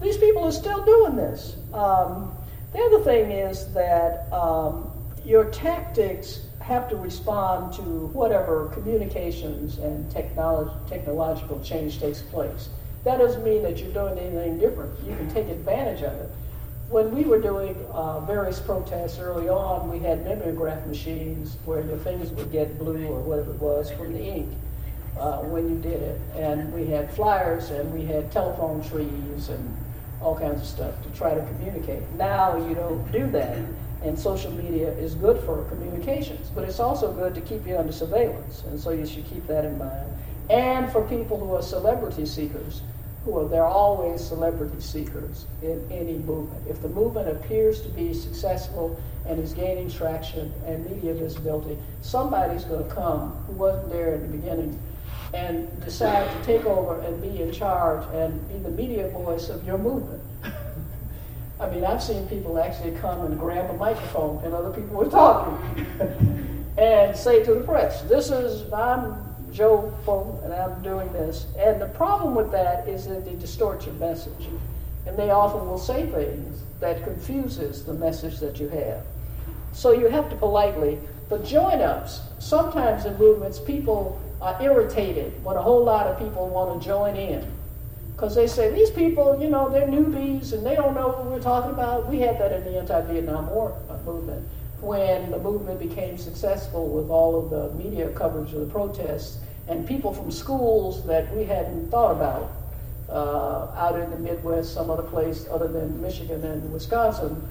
these people are still doing this. Um, the other thing is that um, your tactics have to respond to whatever communications and technology, technological change takes place. That doesn't mean that you're doing anything different. You can take advantage of it. When we were doing uh, various protests early on, we had mimeograph machines where your fingers would get blue or whatever it was from the ink uh, when you did it. And we had flyers and we had telephone trees and all kinds of stuff to try to communicate. Now you don't do that. And social media is good for communications, but it's also good to keep you under surveillance. And so you should keep that in mind. And for people who are celebrity seekers, are they're always celebrity seekers in any movement. If the movement appears to be successful and is gaining traction and media visibility, somebody's going to come who wasn't there in the beginning and decide to take over and be in charge and be the media voice of your movement. I mean, I've seen people actually come and grab a microphone and other people were talking and say to the press, This is, I'm Joe Fulton and I'm doing this. And the problem with that is that they distort your message. And they often will say things that confuses the message that you have. So you have to politely, but join ups. Sometimes in movements, people are irritated when a whole lot of people want to join in because they say these people, you know, they're newbies and they don't know what we're talking about. We had that in the anti-Vietnam War uh, movement when the movement became successful with all of the media coverage of the protests and people from schools that we hadn't thought about uh, out in the Midwest, some other place other than Michigan and Wisconsin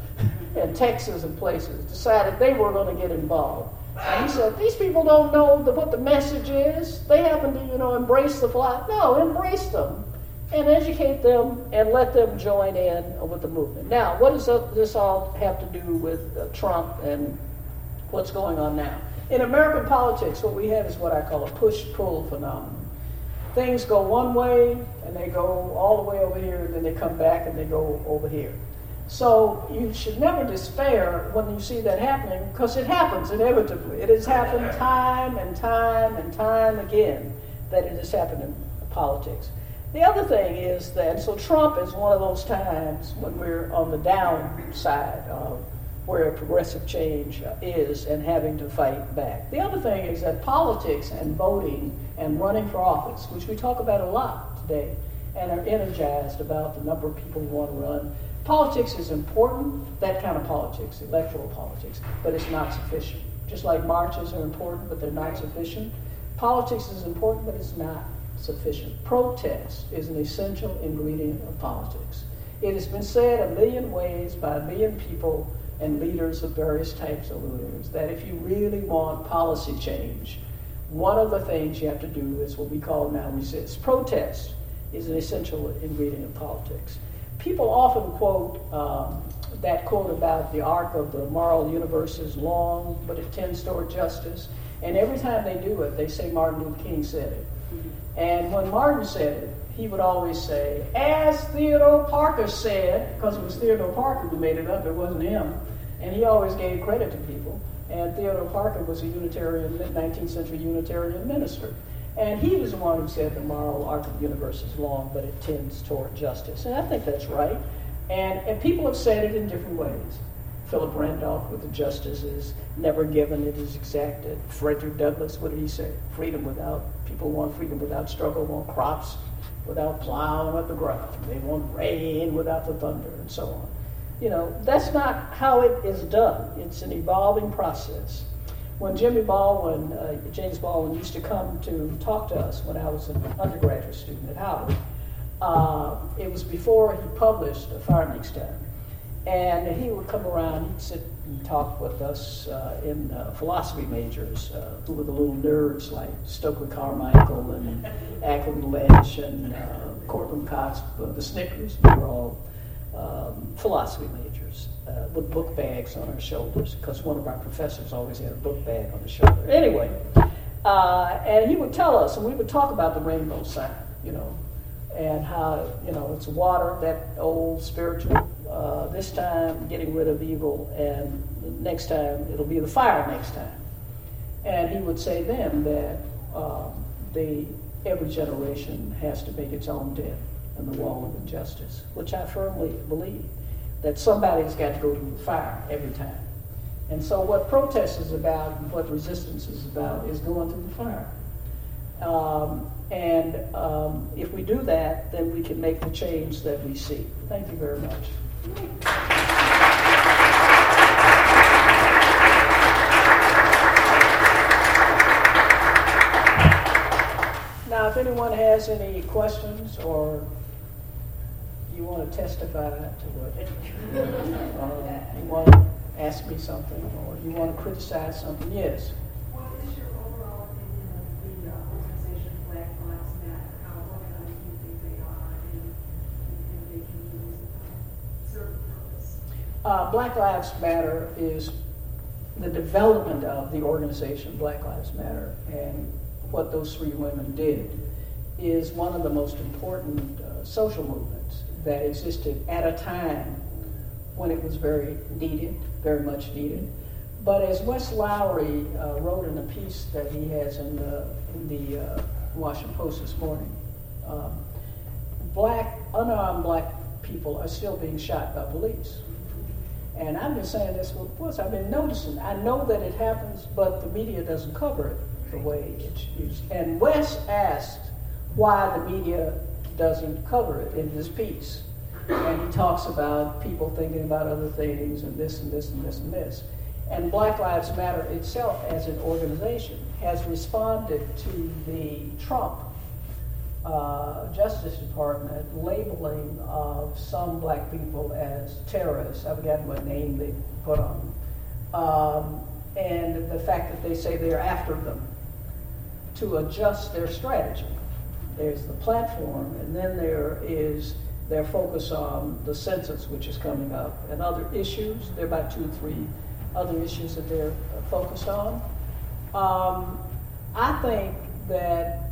and Texas and places, decided they were going to get involved. And he said, these people don't know the, what the message is. They happen to, you know, embrace the flag. No, embrace them and educate them and let them join in with the movement. Now, what does this all have to do with uh, Trump and what's going on now? In American politics, what we have is what I call a push pull phenomenon. Things go one way and they go all the way over here, and then they come back and they go over here. So you should never despair when you see that happening because it happens inevitably. It has happened time and time and time again that it has happened in politics. The other thing is that, so Trump is one of those times when we're on the downside of where progressive change is and having to fight back. The other thing is that politics and voting and running for office, which we talk about a lot today and are energized about the number of people who want to run, politics is important, that kind of politics, electoral politics, but it's not sufficient. Just like marches are important, but they're not sufficient. Politics is important, but it's not sufficient. Protest is an essential ingredient of politics. It has been said a million ways by a million people and leaders of various types of leaders that if you really want policy change, one of the things you have to do is what we call now resist. Protest is an essential ingredient of politics. People often quote um, that quote about the arc of the moral universe is long, but it tends toward justice. And every time they do it, they say Martin Luther King said it. And when Martin said it, he would always say, as Theodore Parker said, because it was Theodore Parker who made it up, it wasn't him. And he always gave credit to people. And Theodore Parker was a Unitarian, 19th century Unitarian minister. And he was the one who said the moral arc of the universe is long, but it tends toward justice. And I think that's right. And, and people have said it in different ways. Philip Randolph with the justice is never given, it is exacted. Frederick Douglass, what did he say? Freedom without, people want freedom without struggle, want crops without plowing up the ground. They want rain without the thunder, and so on. You know, that's not how it is done. It's an evolving process. When Jimmy Baldwin, uh, James Baldwin, used to come to talk to us when I was an undergraduate student at Howard, uh, it was before he published A Next Time. And he would come around, he'd sit and talk with us uh, in uh, philosophy majors uh, who were the little nerds like Stokely Carmichael and Acklyn Lynch and uh, Courtland Cox, the Snickers. We were all um, philosophy majors uh, with book bags on our shoulders because one of our professors always had a book bag on his shoulder. Anyway, uh, and he would tell us, and we would talk about the rainbow sign, you know, and how, you know, it's water, that old spiritual uh, this time getting rid of evil, and next time it'll be the fire next time. And he would say then that um, the, every generation has to make its own dent in the wall of injustice, which I firmly believe that somebody's got to go through the fire every time. And so, what protest is about and what resistance is about is going through the fire. Um, and um, if we do that, then we can make the change that we see. Thank you very much. Now, if anyone has any questions or you want to testify to what, uh, you want to ask me something or you want to criticize something, yes. What is your overall opinion of the uh, organization Black Lives Matter? How organized do you think they are and, and they can use serve a purpose? Uh, Black Lives Matter is the development of the organization Black Lives Matter and what those three women did is one of the most important uh, social movements that existed at a time when it was very needed, very much needed. But as Wes Lowery uh, wrote in a piece that he has in the, in the uh, Washington Post this morning, um, black, unarmed black people are still being shot by police. And I've been saying this for course I've been noticing. I know that it happens, but the media doesn't cover it the way it's used. And Wes asked why the media doesn't cover it in this piece. And he talks about people thinking about other things and this and this and this and this. And Black Lives Matter itself, as an organization, has responded to the Trump uh, Justice Department labeling of some black people as terrorists. I forget what name they put on them. Um, and the fact that they say they're after them to adjust their strategy. There's the platform, and then there is their focus on the census, which is coming up, and other issues. There are about two or three other issues that they're focused on. Um, I think that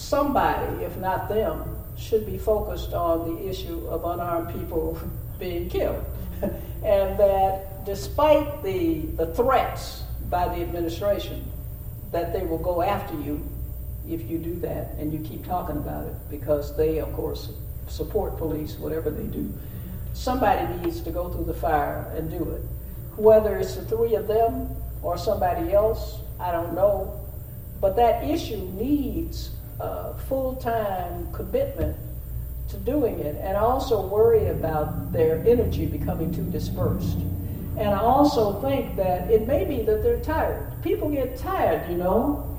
somebody, if not them, should be focused on the issue of unarmed people being killed. and that despite the, the threats by the administration, that they will go after you if you do that and you keep talking about it because they, of course, support police, whatever they do. Somebody needs to go through the fire and do it. Whether it's the three of them or somebody else, I don't know. But that issue needs uh, full time commitment to doing it. And I also worry about their energy becoming too dispersed. And I also think that it may be that they're tired. People get tired, you know,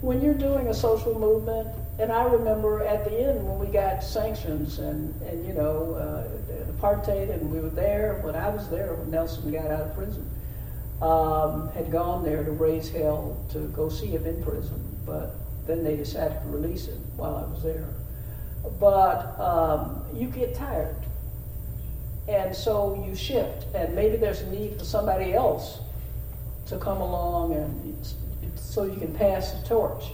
when you're doing a social movement. And I remember at the end when we got sanctions and, and you know, uh, apartheid, and we were there when I was there when Nelson got out of prison. Um, had gone there to raise hell to go see him in prison, but then they decided to release it while I was there. But um, you get tired. And so you shift. And maybe there's a need for somebody else to come along and so you can pass the torch.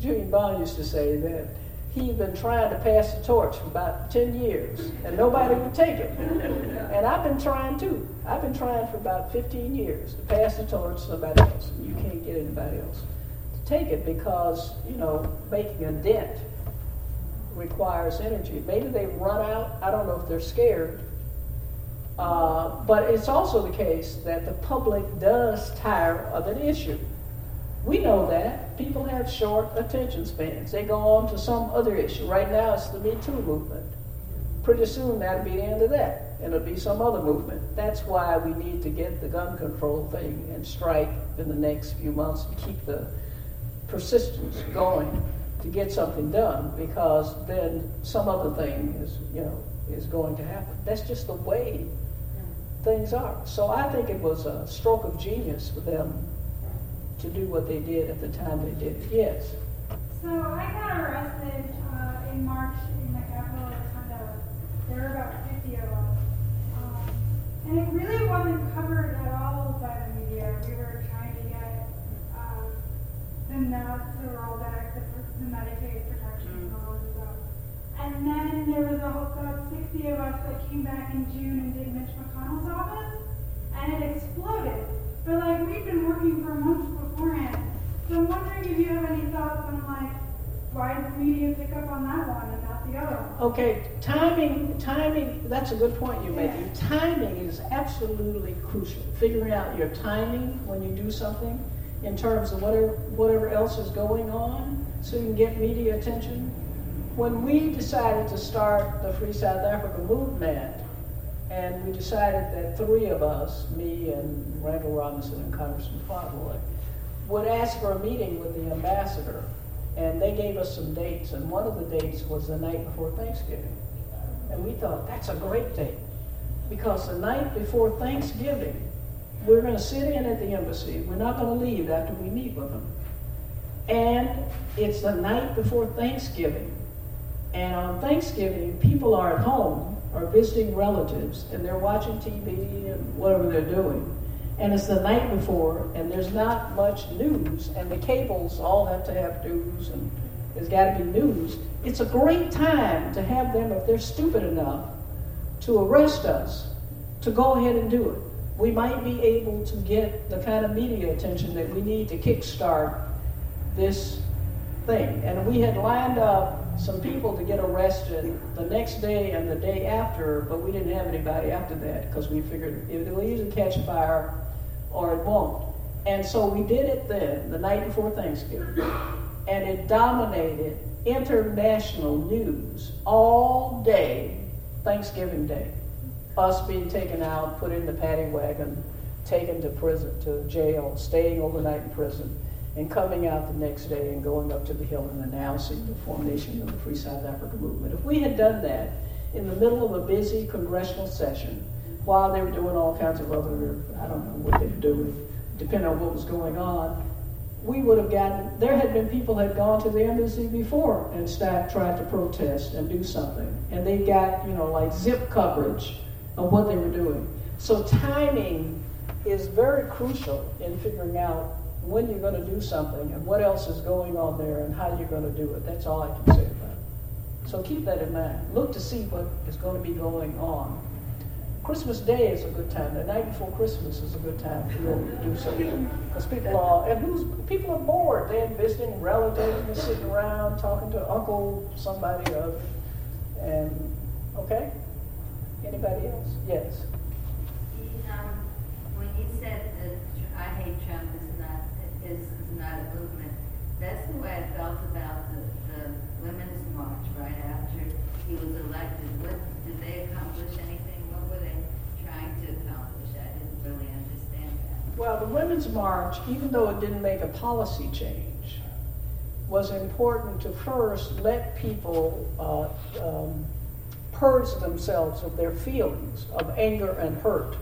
Julian Bond used to say that he'd been trying to pass the torch for about 10 years and nobody would take it. And I've been trying too. I've been trying for about 15 years to pass the torch to somebody else. You can't get anybody else take it because, you know, making a dent requires energy. Maybe they've run out. I don't know if they're scared. Uh, but it's also the case that the public does tire of an issue. We know that. People have short attention spans. They go on to some other issue. Right now, it's the Me Too movement. Pretty soon, that'll be the end of that, and it'll be some other movement. That's why we need to get the gun control thing and strike in the next few months to keep the persistence going to get something done, because then some other thing is, you know, is going to happen. That's just the way things are. So I think it was a stroke of genius for them to do what they did at the time they did it. Yes. So I got arrested uh, in March in the capital of Honduras. There were about 50 of us. Um, and it really wasn't covered at all by the media. We were trying to get uh, the NUTS, the rollback, the, the Medicaid protection, and all this. And then there was a whole, about 60 of us that came back in June and did Mitch McConnell's office, and it exploded. But like we've been working for months beforehand. So I'm wondering if you have any thoughts on like why did the media pick up on that one and not the other one? Okay, timing, timing, that's a good point you make. Your timing is absolutely crucial. Figuring out your timing when you do something in terms of whatever, whatever else is going on so you can get media attention. When we decided to start the Free South Africa movement, and we decided that three of us, me and Randall Robinson and Congressman Fauntroy, would ask for a meeting with the ambassador. And they gave us some dates, and one of the dates was the night before Thanksgiving. And we thought, that's a great date. Because the night before Thanksgiving, we're going to sit in at the embassy. We're not going to leave after we meet with them. And it's the night before Thanksgiving. And on Thanksgiving, people are at home or visiting relatives and they're watching TV and whatever they're doing. And it's the night before, and there's not much news, and the cables all have to have news, and there's got to be news. It's a great time to have them, if they're stupid enough, to arrest us, to go ahead and do it. We might be able to get the kind of media attention that we need to kickstart this thing. And we had lined up some people to get arrested the next day and the day after, but we didn't have anybody after that because we figured it'll either catch fire or it won't. And so we did it then, the night before Thanksgiving, and it dominated international news all day, Thanksgiving Day. Us being taken out, put in the paddy wagon, taken to prison, to jail, staying overnight in prison and coming out the next day and going up to the Hill and announcing the formation of the Free South Africa movement. If we had done that in the middle of a busy congressional session, while they were doing all kinds of other, I don't know what they were doing, depending on what was going on, we would have gotten, there had been people had gone to the embassy before and started, tried to protest and do something. And they got, you know, like zip coverage of what they were doing. So timing is very crucial in figuring out when you're going to do something and what else is going on there and how you're going to do it. That's all I can say about it. So keep that in mind. Look to see what is going to be going on. Christmas Day is a good time. The night before Christmas is a good time to do something because people are and who's people are bored. They're visiting relatives and sitting around talking to uncle somebody of and okay. Anybody else? Yes. Um, when you said that I hate Trump is not is, is not a movement, that's the way I felt about the, the women's march right after he was elected. What did they accomplish anything? What were they trying to accomplish? I didn't really understand that. Well, the Women's March, even though it didn't make a policy change, was important to first let people uh, um, purge themselves of their feelings of anger and hurt,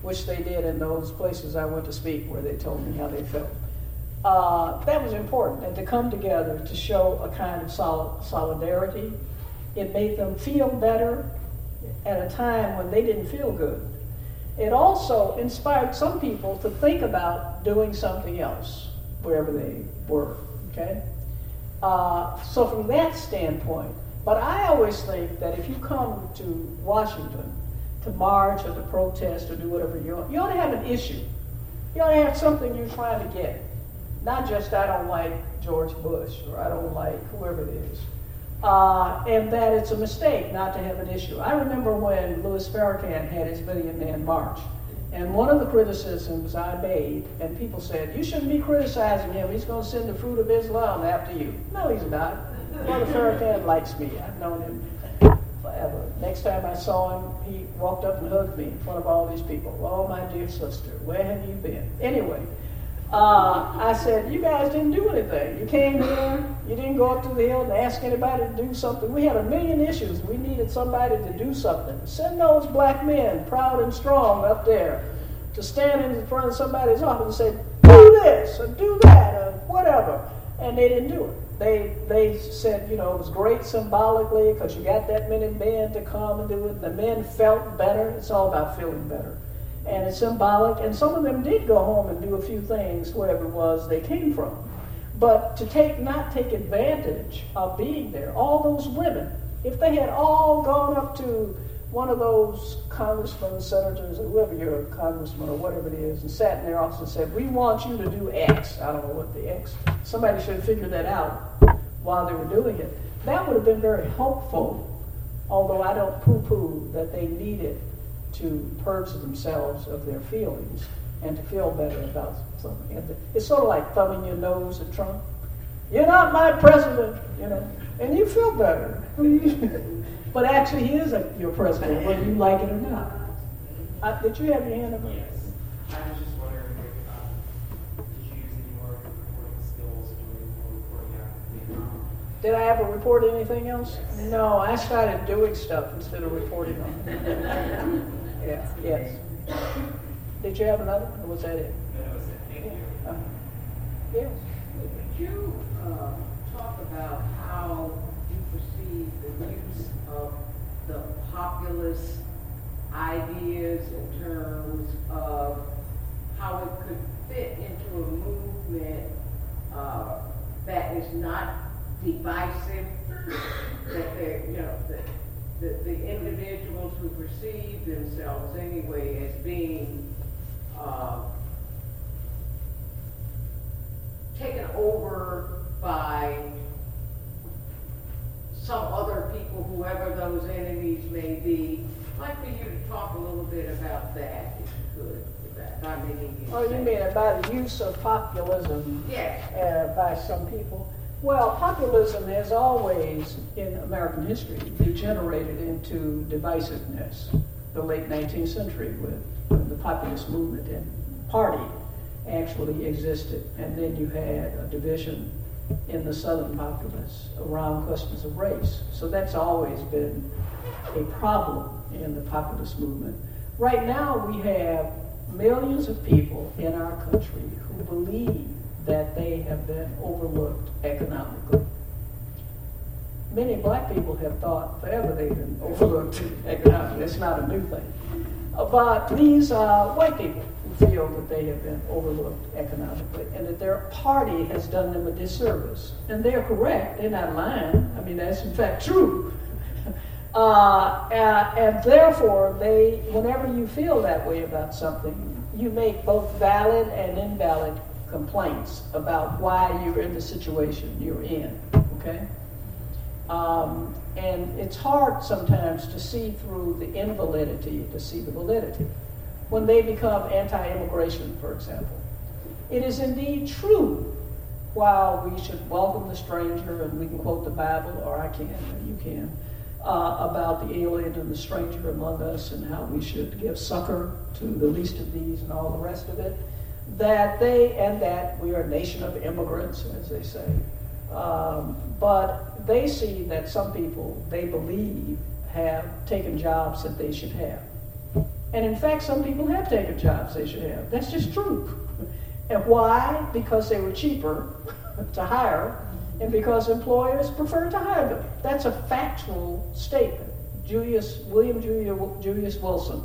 which they did in those places I went to speak where they told me how they felt. Uh, that was important, and to come together to show a kind of sol- solidarity. It made them feel better at a time when they didn't feel good. It also inspired some people to think about doing something else wherever they were. Okay? Uh, so, from that standpoint, but I always think that if you come to Washington to march or to protest or do whatever you want, you ought to have an issue. You ought to have something you're trying to get. Not just, I don't like George Bush or I don't like whoever it is. Uh, and that it's a mistake not to have an issue. I remember when Louis Farrakhan had his Million Man March. And one of the criticisms I made, and people said, you shouldn't be criticizing him. He's going to send the fruit of Islam after you. No, he's not. Brother Farrakhan likes me. I've known him forever. Next time I saw him, he walked up and hugged me in front of all these people. Oh, my dear sister, where have you been? Anyway, Uh, I said, you guys didn't do anything. You came here, you didn't go up to the hill and ask anybody to do something. We had a million issues. We needed somebody to do something. Send those black men, proud and strong, up there to stand in front of somebody's office and say, do this or do that or whatever. And they didn't do it. They, they said, you know, it was great symbolically because you got that many men to come and do it. The men felt better. It's all about feeling better and it's symbolic. And some of them did go home and do a few things wherever it was they came from. But to take not take advantage of being there, all those women, if they had all gone up to one of those congressmen, senators, or whoever you're a congressman or whatever it is, and sat in their office and said, "We want you to do X. I don't know what the X. Somebody should have figured that out while they were doing it. That would have been very helpful. Although I don't poo-poo that they needed to purge themselves of their feelings and to feel better about something. It's sort of like thumbing your nose at Trump. You're not my president, you know, and you feel better. but actually, he is a, your president, whether you like it or not. Uh, did you have your hand up? Yes. I was just wondering if um, did you use any more reporting skills during your reporting out Did I ever report anything else? No, I started doing stuff instead of reporting on it. yeah, yes. Did you have another, one, or was that it? No, that was it. Thank you. Uh, yes. Could you uh, talk about how you perceive the use of the populist ideas in terms of how it could fit into a movement uh, that is not divisive, that they're, you know, that the, the individuals who perceive themselves anyway as being uh, taken over by some other people, whoever those enemies may be. I'd like for you to talk a little bit about that, if you could, not making you Oh, you mean about the use of populism Yes. uh, by some people? Well, populism has always, in American history, degenerated into divisiveness. The late 19th century, with when the populist movement and party actually existed, and then you had a division in the Southern populace around questions of race. So that's always been a problem in the populist movement. Right now, we have millions of people in our country who believe that they have been overlooked economically. Many black people have thought forever they've been overlooked economically. It's not a new thing. Uh, But these are white people feel that they have been overlooked economically and that their party has done them a disservice. And they're correct. They're not lying. I mean, that's in fact true. Uh, and, and therefore, they, whenever you feel that way about something, you make both valid and invalid complaints about why you're in the situation you're in. Okay? Um, and it's hard sometimes to see through the invalidity to see the validity. When they become anti immigration, for example, it is indeed true. While we should welcome the stranger, and we can quote the Bible, or I can, or you can, uh, about the alien and the stranger among us and how we should give succor to the least of these and all the rest of it, that they, and that we are a nation of immigrants, as they say. Um, but they see that some people, they believe, have taken jobs that they should have. And in fact, some people have taken jobs they should have. That's just true. And why? Because they were cheaper to hire and because employers prefer to hire them. That's a factual statement. Julius, William Julius Wilson,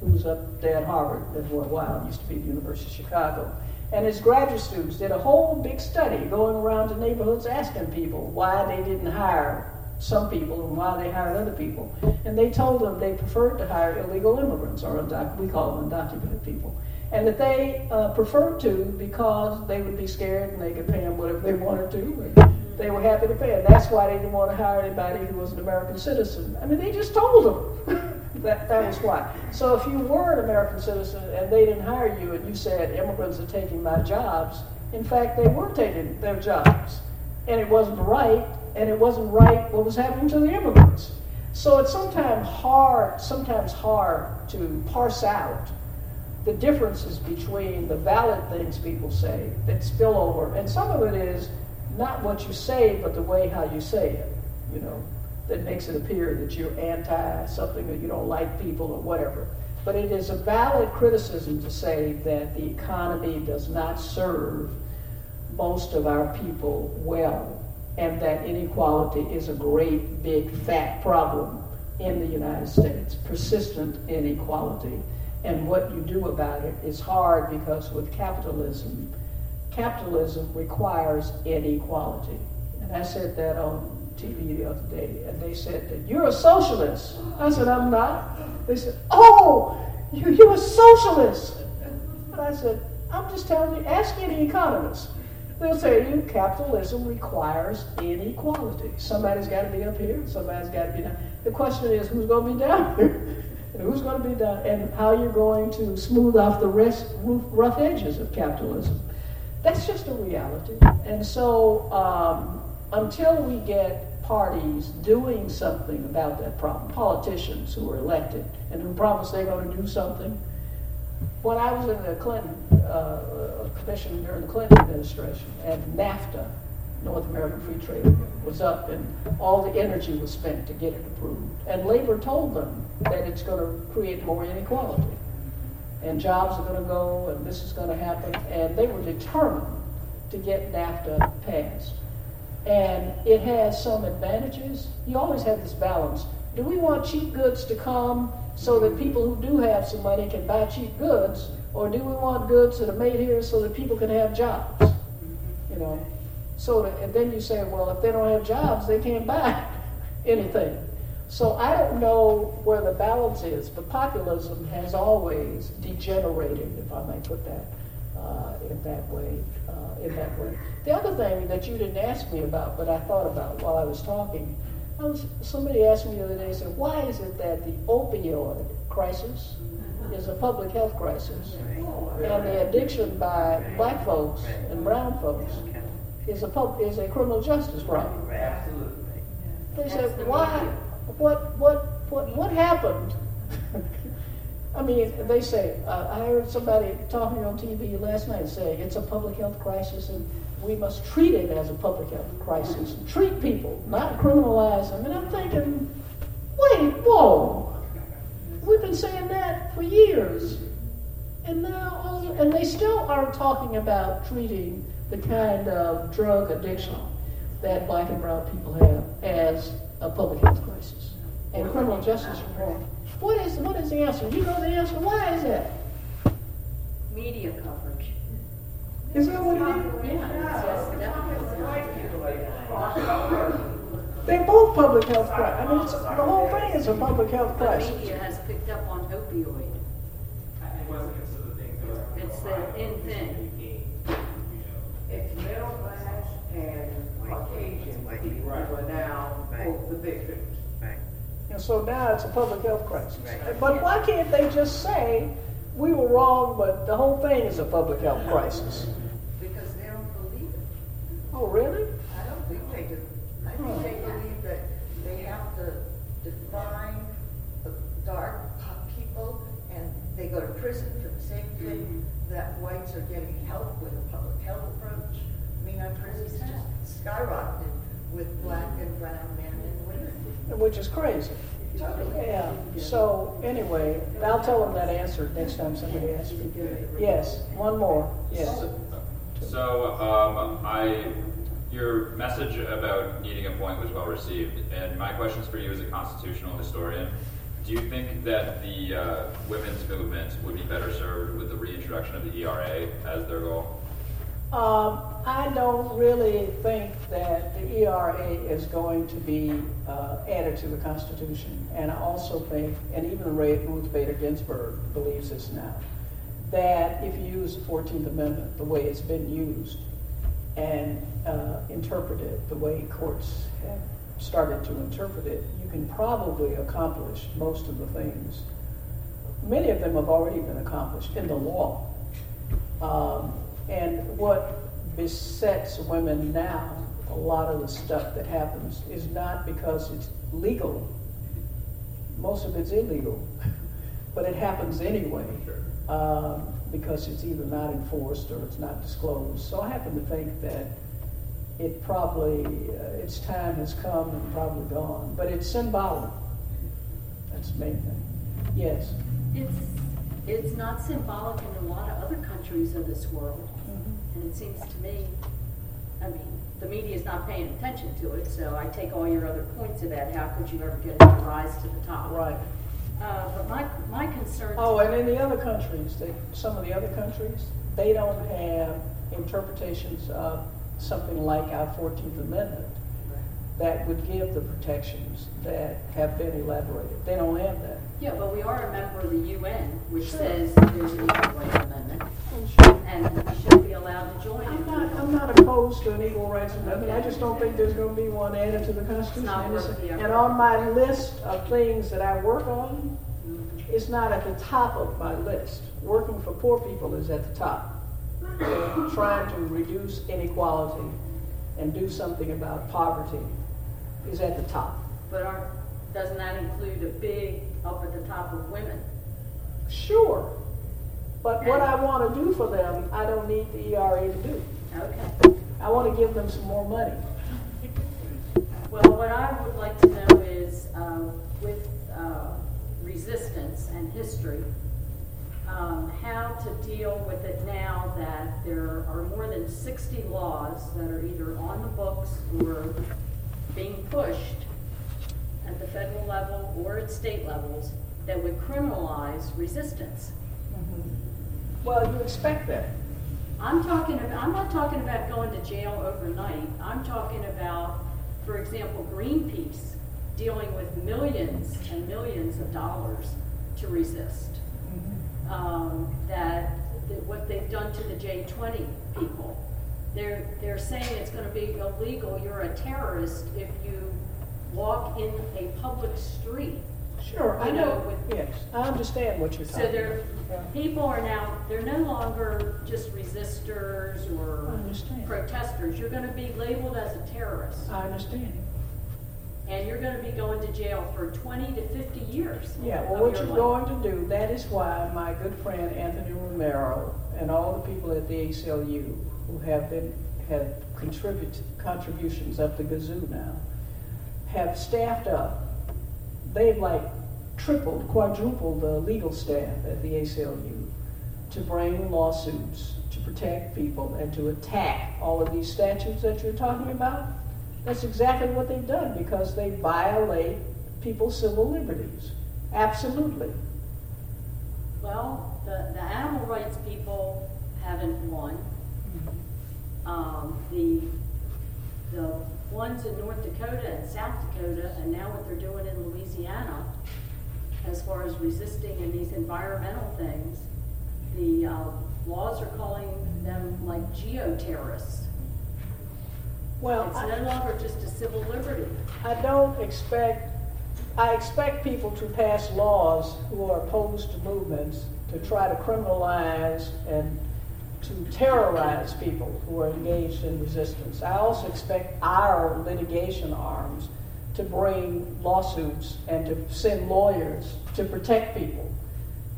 who was up there at Harvard for a while, used to be at the University of Chicago, and his graduate students did a whole big study going around to neighborhoods asking people why they didn't hire some people and why they hired other people. And they told them they preferred to hire illegal immigrants, or undoc- we call them undocumented people and that they uh, preferred to because they would be scared and they could pay them whatever they wanted to. They were happy to pay, and that's why they didn't want to hire anybody who was an American citizen. I mean, they just told them that that was why. So if you were an American citizen and they didn't hire you, and you said immigrants are taking my jobs, in fact, they were taking their jobs, and it wasn't right, and it wasn't right what was happening to the immigrants. So it's sometimes hard, sometimes hard to parse out the differences between the valid things people say that spill over, and some of it is not what you say, but the way how you say it, you know, that makes it appear that you're anti something that you don't like people or whatever. But it is a valid criticism to say that the economy does not serve most of our people well, and that inequality is a great, big, fat problem in the United States, persistent inequality. And what you do about it is hard because with capitalism, capitalism requires inequality. And I said that on TV the other day, and they said that you're a socialist. I said, I'm not. They said, Oh, you, you're a socialist. And I said, I'm just telling you, ask any economist. They'll tell you capitalism requires inequality. Somebody's got to be up here, somebody's got to be down. The question is who's going to be down here? and who's going to be down, and how you're going to smooth off the rest, rough edges of capitalism. That's just a reality. And so um, until we get parties doing something about that problem, politicians who are elected and who promise they're going to do something, when I was in the Clinton uh, commission during the Clinton administration, and NAFTA, North American Free Trade was up, and all the energy was spent to get it approved. And labor told them that it's going to create more inequality, and jobs are going to go, and this is going to happen, and they were determined to get NAFTA passed. And it has some advantages. You always have this balance. Do we want cheap goods to come so that people who do have some money can buy cheap goods, or do we want goods that are made here so that people can have jobs? You know, so that, and then you say, well, if they don't have jobs, they can't buy anything. So I don't know where the balance is, but populism has always degenerated, if I may put that uh, in that way. Uh, in that way. The other thing that you didn't ask me about, but I thought about while I was talking was, somebody asked me the other day, said, why is it that the opioid crisis is a public health crisis and the addiction by black folks and brown folks is a, pub, is a criminal justice problem? They said, why? What, what, what, what happened? I mean, they say, uh, I heard somebody talking on TV last night saying it's a public health crisis and we must treat it as a public health crisis. Treat people, not criminalize them. And I'm thinking, wait, whoa. We've been saying that for years. And now, and they still aren't talking about treating the kind of drug addiction that black and brown people have as a public health crisis and criminal justice reform. What is, what is the answer? You know the answer. Why is that? Media coverage. Is that what it is? They're both public health crises. I mean, it's, the whole thing is a public health crisis. The crisis. media has picked up on opioid. It wasn't just the thing, it was. It's the in thing. It's middle class and Caucasian people are now quote, the victims. And so now it's a public health crisis. But why can't they just say, we were wrong, but the whole thing is a public health crisis? Because they don't believe it. Oh, really? I don't think they do. I think they believe that they have to define the dark people and they go to prison for the same thing mm-hmm. that whites are getting help with a public health approach. I mean, our prisons just skyrocketed with black and brown men and women. Which is crazy. Yeah, so anyway, I'll tell them that answer next time somebody asks me. Yes, one more, yes. So, um, I, your message about needing a point was well received, and my questions for you as a constitutional historian. Do you think that the uh, women's movement would be better served with the reintroduction of the ERA as their goal? Um, I don't really think that the ERA is going to be uh, added to the Constitution. And I also think, and even Ruth Bader Ginsburg believes this now, that if you use the 14th Amendment the way it's been used and uh, interpret it the way courts have started to interpret it, you can probably accomplish most of the things. Many of them have already been accomplished in the law. Um, and what besets women now, a lot of the stuff that happens, is not because it's legal. Most of it's illegal. but it happens anyway um, because it's either not enforced or it's not disclosed. So I happen to think that it probably, uh, its time has come and probably gone, but it's symbolic. That's the main thing. Yes. It's, it's not symbolic in a lot of other countries of this world. And it seems to me, I mean, the media is not paying attention to it, so I take all your other points about how could you ever get it to rise to the top. Right. Uh, but my, my concern. Oh, and in the other countries, they, some of the other countries, they don't have interpretations of something like our 14th Amendment that would give the protections that have been elaborated. They don't have that. Yeah, but we are a member of the UN, which Sure. says there's an equal rights amendment, and should be allowed to join I'm not, I'm not opposed to an equal rights amendment. I just don't think there's going to be one added to the Constitution. not And it's- worth the effort. And on my list of things that I work on, it's not at the top of my list. Working for poor people is at the top. Trying to reduce inequality and do something about poverty is at the top. But doesn't that include a big up at the top of women? Sure. But what I want to do for them, I don't need the ERA to do. Okay. I want to give them some more money. Well, what I would like to know is, uh, with uh, resistance and history, um, how to deal with it now that there are more than 60 laws that are either on the books or being pushed at the federal level or at state levels that would criminalize resistance. Well, you expect that. I'm talking about, I'm not talking about going to jail overnight. I'm talking about, for example, Greenpeace dealing with millions and millions of dollars to resist. Um, that, that what they've done to the J20 people. They're, they're saying it's going to be illegal. You're a terrorist if you walk in a public street. Sure, I know, Yes, I understand what you're So talking they're, about. people are now, they're no longer just resistors I or understand. protesters. You're gonna be labeled as a terrorist. I understand. And you're gonna be going to jail for twenty to fifty years. Yeah, of well, what your you're life. going to do, that is why my good friend Anthony Romero and all the people at the ACLU who have been, have contributed, contributions up the gazoo now, have staffed up. They've like tripled, quadrupled the legal staff at the ACLU to bring lawsuits to protect people and to attack all of these statutes that you're talking about. That's exactly what they've done because they violate people's civil liberties. Absolutely. Well, the, the animal rights people haven't won. Um, the, the ones in North Dakota and South Dakota, and now what they're doing in Louisiana, as far as resisting in these environmental things, the uh, laws are calling them like geoterrorists. Well, It's I- no longer just a civil liberty. I don't expect, I expect people to pass laws who are opposed to movements to try to criminalize and to terrorize people who are engaged in resistance. I also expect our litigation arms to bring lawsuits and to send lawyers to protect people.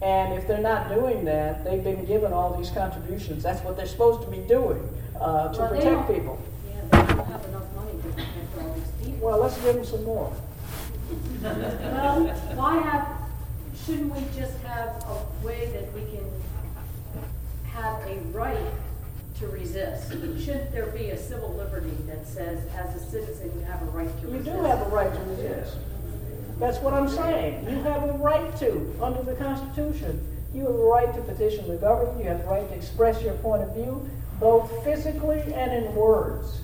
And if they're not doing that, they've been given all these contributions. That's what they're supposed to be doing uh, to Well, protect people. Yeah, they don't have enough money to protect all these people. Well, let's give them some more. Well, why have, shouldn't we just have a way that we can have a right to resist? Shouldn't there be a civil liberty that says, as a citizen, you have a right to resist? You do have a right to resist. That's what I'm saying. You have a right to, under the Constitution. You have a right to petition the government, you have the right to express your point of view, both physically and in words.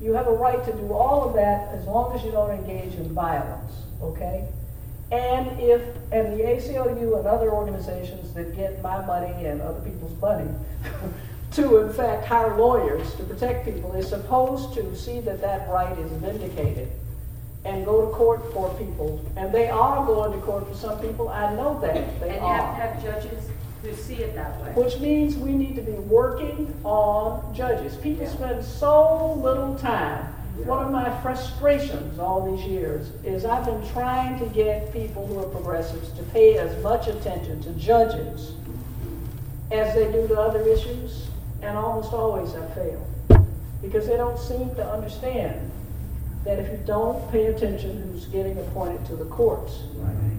You have a right to do all of that as long as you don't engage in violence, okay? And if, and the ACLU and other organizations that get my money and other people's money to, in fact, hire lawyers to protect people is supposed to see that that right is vindicated and go to court for people. And they are going to court for some people. I know that. They And you are. have to have judges who see it that way. Which means we need to be working on judges. People spend so little time One of my frustrations all these years is I've been trying to get people who are progressives to pay as much attention to judges as they do to other issues, and almost always I fail. Because they don't seem to understand that if you don't pay attention who's getting appointed to the courts.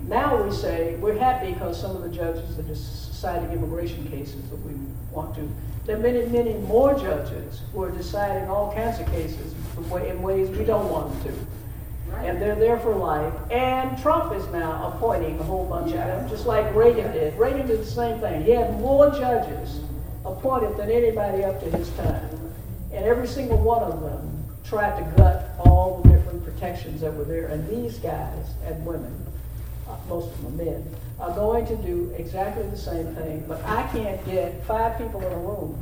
Now we say we're happy because some of the judges are deciding immigration cases that we want to. There are many, many more judges who are deciding all kinds of cases in ways we don't want them to. And they're there for life. And Trump is now appointing a whole bunch of them, just like Reagan did. Reagan did the same thing. He had more judges appointed than anybody up to his time. And every single one of them tried to gut all the different protections that were there. And these guys and women, most of them are men, are going to do exactly the same thing. But I can't get five people in a room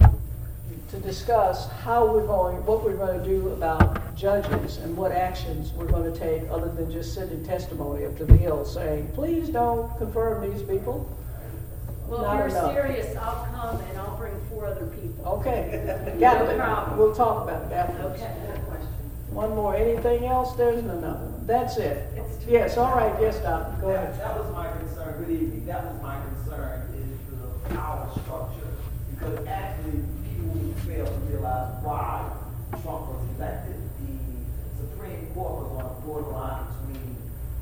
to discuss how we're going, what we're going to do about judges and what actions we're going to take other than just sending testimony up to the hill saying, please don't confirm these people. Well, Not if you're enough. serious, I'll come and I'll bring four other people. Okay, got it. problem. We'll talk about it afterwards. Okay. One more. Anything else? There's another one. That's it. Yes, all right. Yes, Doctor. Go That, ahead. that was my concern, good evening, that was my concern, is the power structure. Because actually, people fail to realize why Trump was elected. The Supreme Court was on a borderline between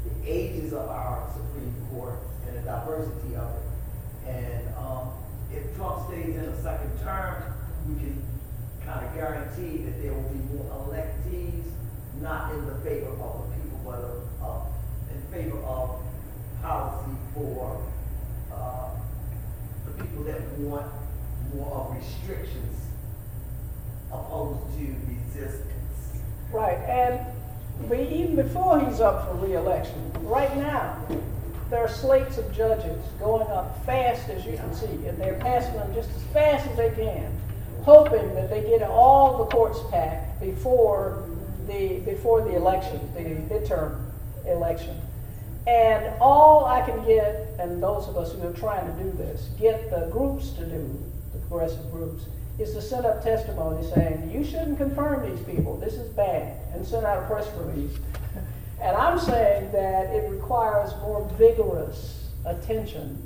the ages of our Supreme Court and the diversity of it. And, um, if Trump stays in a second term, we can kind of guarantee that there will be more electees, not in the favor of the people, but of, of, favor of policy for, uh, the people that want more of restrictions opposed to resistance. Right, and we, even before he's up for reelection, right now, there are slates of judges going up fast as you can see, and they're passing them just as fast as they can, hoping that they get all the courts packed before the before the election, the midterm election. And all I can get, and those of us who are trying to do this, get the groups to do, the progressive groups, is to send up testimony saying, you shouldn't confirm these people, this is bad, and send out a press release. And I'm saying that it requires more vigorous attention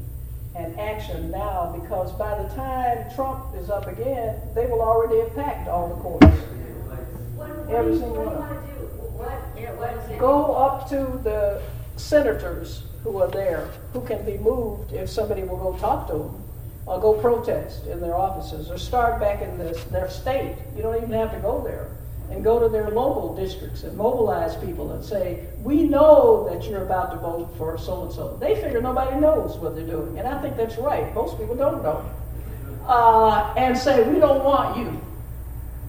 and action now because by the time Trump is up again, they will already have packed all the courts. What, what Every single what do you one. do? What, yeah, what is it? Go up to the senators who are there, who can be moved if somebody will go talk to them, or go protest in their offices, or start back in this, their state. You don't even have to go there. And go to their local districts and mobilize people and say, We know that you're about to vote for so and so. They figure nobody knows what they're doing. And I think that's right. Most people don't know. Uh, and say, We don't want you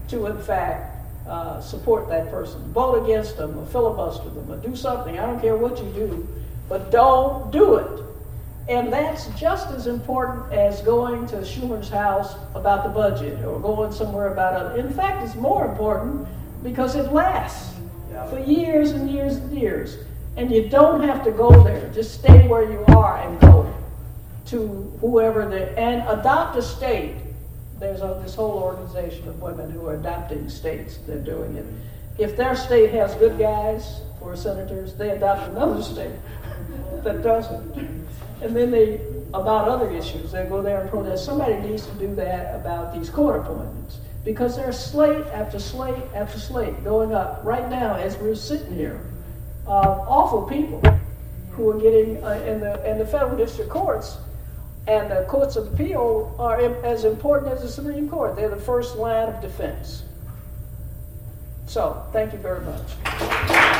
to, in fact, uh, support that person. Vote against them or filibuster them or do something. I don't care what you do, but don't do it. And that's just as important as going to Schumer's house about the budget or going somewhere about other. In fact, it's more important because it lasts for years and years and years. And you don't have to go there. Just stay where you are and go to whoever the and adopt a state. There's a, this whole organization of women who are adopting states. They're doing it. If their state has good guys for senators, they adopt another state that doesn't. And then they, about other issues, they go there and protest. Somebody needs to do that about these court appointments because there's slate after slate after slate going up right now as we're sitting here. Uh, awful people who are getting uh, in the in the federal district courts and the courts of appeal are as important as the Supreme Court. They're the first line of defense. So, thank you very much.